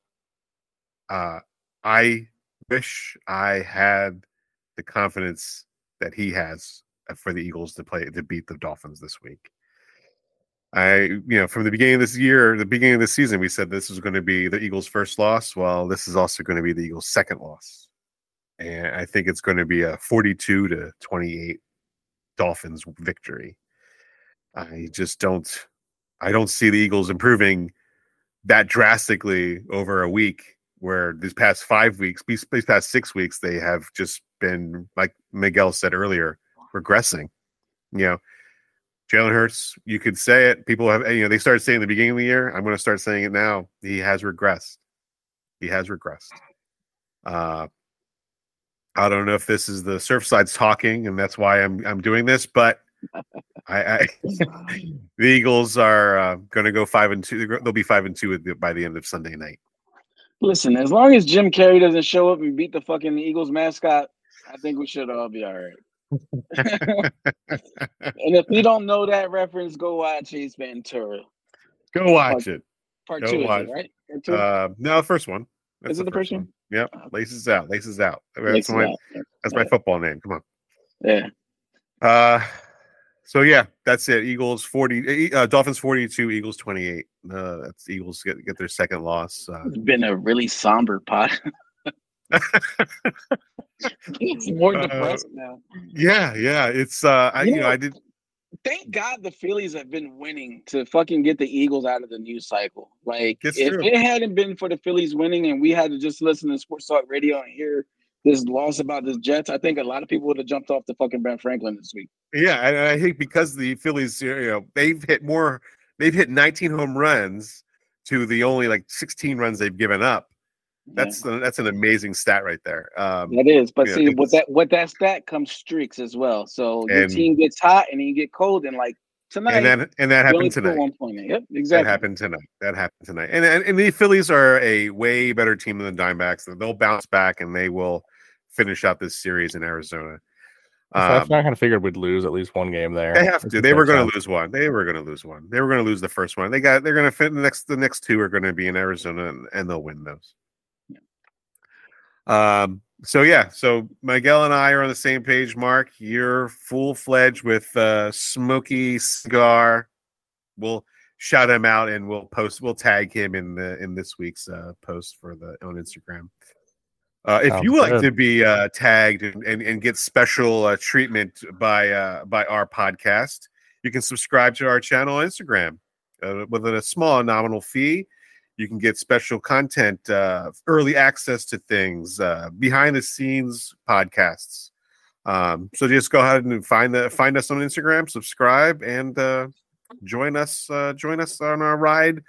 Speaker 2: Uh, I wish I had the confidence that he has for the Eagles to play to beat the Dolphins this week. I, you know, from the beginning of this year, the beginning of the season, we said this was going to be the Eagles' first loss. Well, this is also going to be the Eagles' second loss, and I think it's going to be a 42 to 28 Dolphins victory. I just don't, I don't see the Eagles improving that drastically over a week. Where these past five weeks, these, past six weeks, they have just been like Miguel said earlier, regressing. You know, Jalen Hurts, you could say it. People have, you know, they started saying at the beginning of the year. I'm going to start saying it now. He has regressed. He has regressed. Uh, I don't know if this is the Surfside's talking, and that's why I'm I'm doing this, but I, I the Eagles are uh, going to go five and two. They'll be five and two by the end of Sunday night.
Speaker 3: Listen, as long as Jim Carrey doesn't show up and beat the fucking Eagles mascot, I think we should all be all right. And if you don't know that reference, go watch Ace Ventura.
Speaker 2: Go watch it.
Speaker 3: Part
Speaker 2: Go
Speaker 3: two,
Speaker 2: watch.
Speaker 3: it, right? Part two?
Speaker 2: Uh, no, the first one.
Speaker 3: Is it the first one?
Speaker 2: Yep.
Speaker 3: Oh.
Speaker 2: Laces out. Laces out. That's my
Speaker 3: out.
Speaker 2: that's my football name. Come on.
Speaker 3: Yeah.
Speaker 2: Uh, so yeah, that's it. Eagles forty, uh, Dolphins forty-two, Eagles twenty-eight. Uh, that's Eagles get get their second loss. Uh,
Speaker 3: It's been a really somber pot. it's more
Speaker 2: Uh,
Speaker 3: depressed now.
Speaker 2: yeah, yeah. It's uh, I,
Speaker 3: You
Speaker 2: you know,
Speaker 3: know-
Speaker 2: I did.
Speaker 3: Thank God the Phillies have been winning to fucking get the Eagles out of the news cycle. Like,
Speaker 2: It's
Speaker 3: if
Speaker 2: true.
Speaker 3: it hadn't been for the Phillies winning and we had to just listen to Sports Talk Radio and hear this loss about the Jets, I think a lot of people would have jumped off the fucking Ben Franklin this week.
Speaker 2: Yeah, and I think because the Phillies, you know, they've hit more. They've hit nineteen home runs to the only like sixteen runs they've given up. That's that's an amazing stat right there. Um,
Speaker 3: That is, but
Speaker 2: Yeah,
Speaker 3: see, with that with that stat comes streaks as well. So your team gets hot and then you get cold, and like tonight,
Speaker 2: and that and that happened tonight.
Speaker 3: One point. Yep,
Speaker 2: That happened tonight. That happened tonight. And, and and the Phillies are a way better team than the Dimebacks. They'll bounce back and they will finish out this series in Arizona.
Speaker 6: So I
Speaker 2: Um,
Speaker 6: kind of figured we'd lose at least one game there.
Speaker 2: they have to. They were going to lose one. They were going to lose one. They were going to lose the first one. They got. They're going to fit the next. The next two are going to be in Arizona, and, and they'll win those. Um. So yeah. So Miguel and I are on the same page. Mark, you're full fledged with uh, Smoky Cigar. We'll shout him out, and we'll post. We'll tag him in the in this week's uh, post for the on Instagram. Uh, if
Speaker 6: Sounds
Speaker 2: you would like
Speaker 6: good.
Speaker 2: to be uh, tagged and, and, and get special uh, treatment by uh, by our podcast, you can subscribe to our channel on Instagram uh, with a small nominal fee. You can get special content, uh, early access to things, uh, behind the scenes podcasts. Um, so just go ahead and find the find us on Instagram, subscribe, and uh, join us. Uh, join us on our ride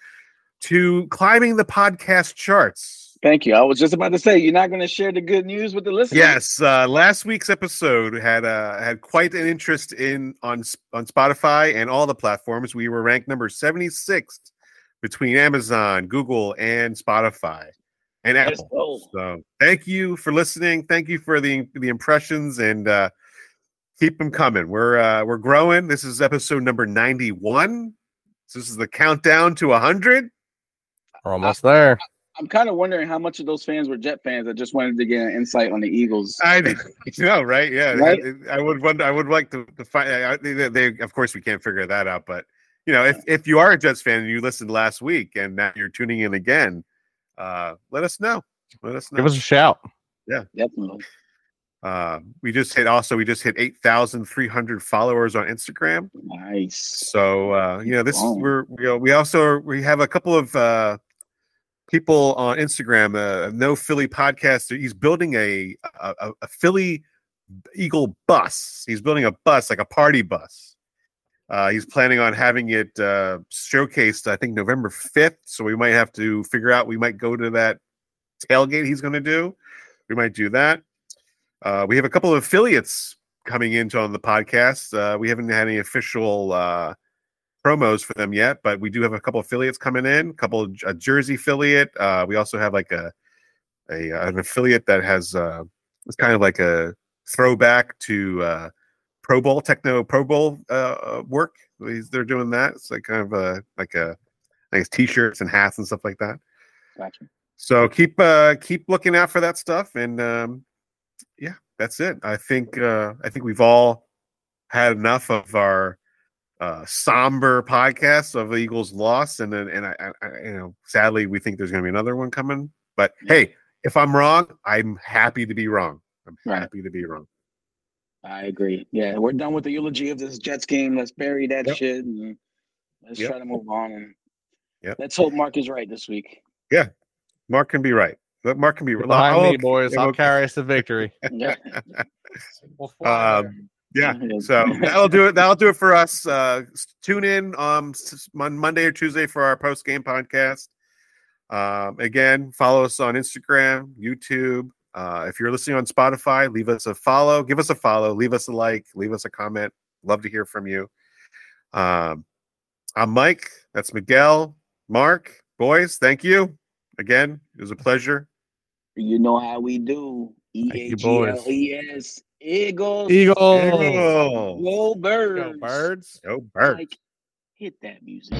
Speaker 2: to climbing the podcast charts.
Speaker 3: Thank you. I was just about to say you're not going to share the good news with the listeners.
Speaker 2: Yes, uh, last week's episode had uh, had quite an interest in on on Spotify and all the platforms. We were ranked number seventy sixth between Amazon, Google, and Spotify, and Apple.
Speaker 3: go.
Speaker 2: So, thank you for listening. Thank you for the the impressions, and uh, keep them coming. We're uh, we're growing. This is episode number ninety one. So This is the countdown to 100.
Speaker 6: We're almost there.
Speaker 3: I'm kind of wondering how much of those fans were Jet fans that just wanted to get an insight on the Eagles.
Speaker 2: I know, right? Yeah,
Speaker 3: Right?
Speaker 2: I, I would wonder. I would like to, to find. I, they, they, of course, we can't figure that out. But you know, if if you are a Jets fan and you listened last week and now you're tuning in again, uh, let us know. Let us know.
Speaker 6: Give us a shout. Yeah.
Speaker 3: Definitely.
Speaker 2: uh, we just hit. Also, we just hit eight thousand three hundred followers on Instagram.
Speaker 3: Nice.
Speaker 2: So uh, you know, this
Speaker 3: Wow.
Speaker 2: we're we, we also we have a couple of uh, people on Instagram. Uh, no Philly podcaster. He's building a, a a- a Philly Eagle bus. He's building a bus like a party bus. Uh, he's planning on having it uh, showcased. I think November fifth. So we might have to figure out. We might go to that tailgate he's going to do. We might do that. Uh, we have a couple of affiliates coming into on the podcast. Uh, we haven't had any official uh, promos for them yet, but we do have a couple affiliates coming in. A couple a Jersey affiliate. Uh, we also have like a, a an affiliate that has it's kind of like a throwback to Pro Bowl techno Pro Bowl uh, work. They're doing that. It's like kind of a like a like t-shirts and hats and stuff like that.
Speaker 3: Gotcha.
Speaker 2: So keep uh keep looking out for that stuff and um yeah, that's it. I think uh I think we've all had enough of our uh somber podcast of the Eagles loss and then and I, I, I you know sadly we think there's going to be another one coming. But hey, if I'm wrong, I'm happy to be wrong. I'm
Speaker 3: Right.
Speaker 2: happy to be wrong.
Speaker 3: I agree. Yeah, we're done with the eulogy of this Jets game. Let's bury that
Speaker 2: Yep.
Speaker 3: shit and let's
Speaker 2: Yep.
Speaker 3: try to move on. And
Speaker 2: Yep.
Speaker 3: let's hope Mark is right this week.
Speaker 2: Yeah, Mark can be right. But Mark can be right.
Speaker 6: behind
Speaker 2: Oh,
Speaker 6: me, boys.
Speaker 2: okay,
Speaker 6: I'll
Speaker 2: okay.
Speaker 6: carry us to victory.
Speaker 3: Yeah.
Speaker 2: Um, yeah
Speaker 3: Yeah.
Speaker 2: so that'll do it that'll do it for us uh tune in um on monday or tuesday for our post game podcast um again follow us on instagram youtube uh if you're listening on spotify leave us a follow give us a follow leave us a like leave us a comment love to hear from you um i'm mike that's miguel mark boys thank you again it was a pleasure
Speaker 3: You know how we do. E
Speaker 6: Thank
Speaker 3: A
Speaker 6: you,
Speaker 3: G
Speaker 6: boys.
Speaker 3: L E S. Eagles.
Speaker 6: Eagles.
Speaker 2: Eagles.
Speaker 3: Go birds.
Speaker 6: Go birds.
Speaker 2: go birds
Speaker 3: Like, hit that music.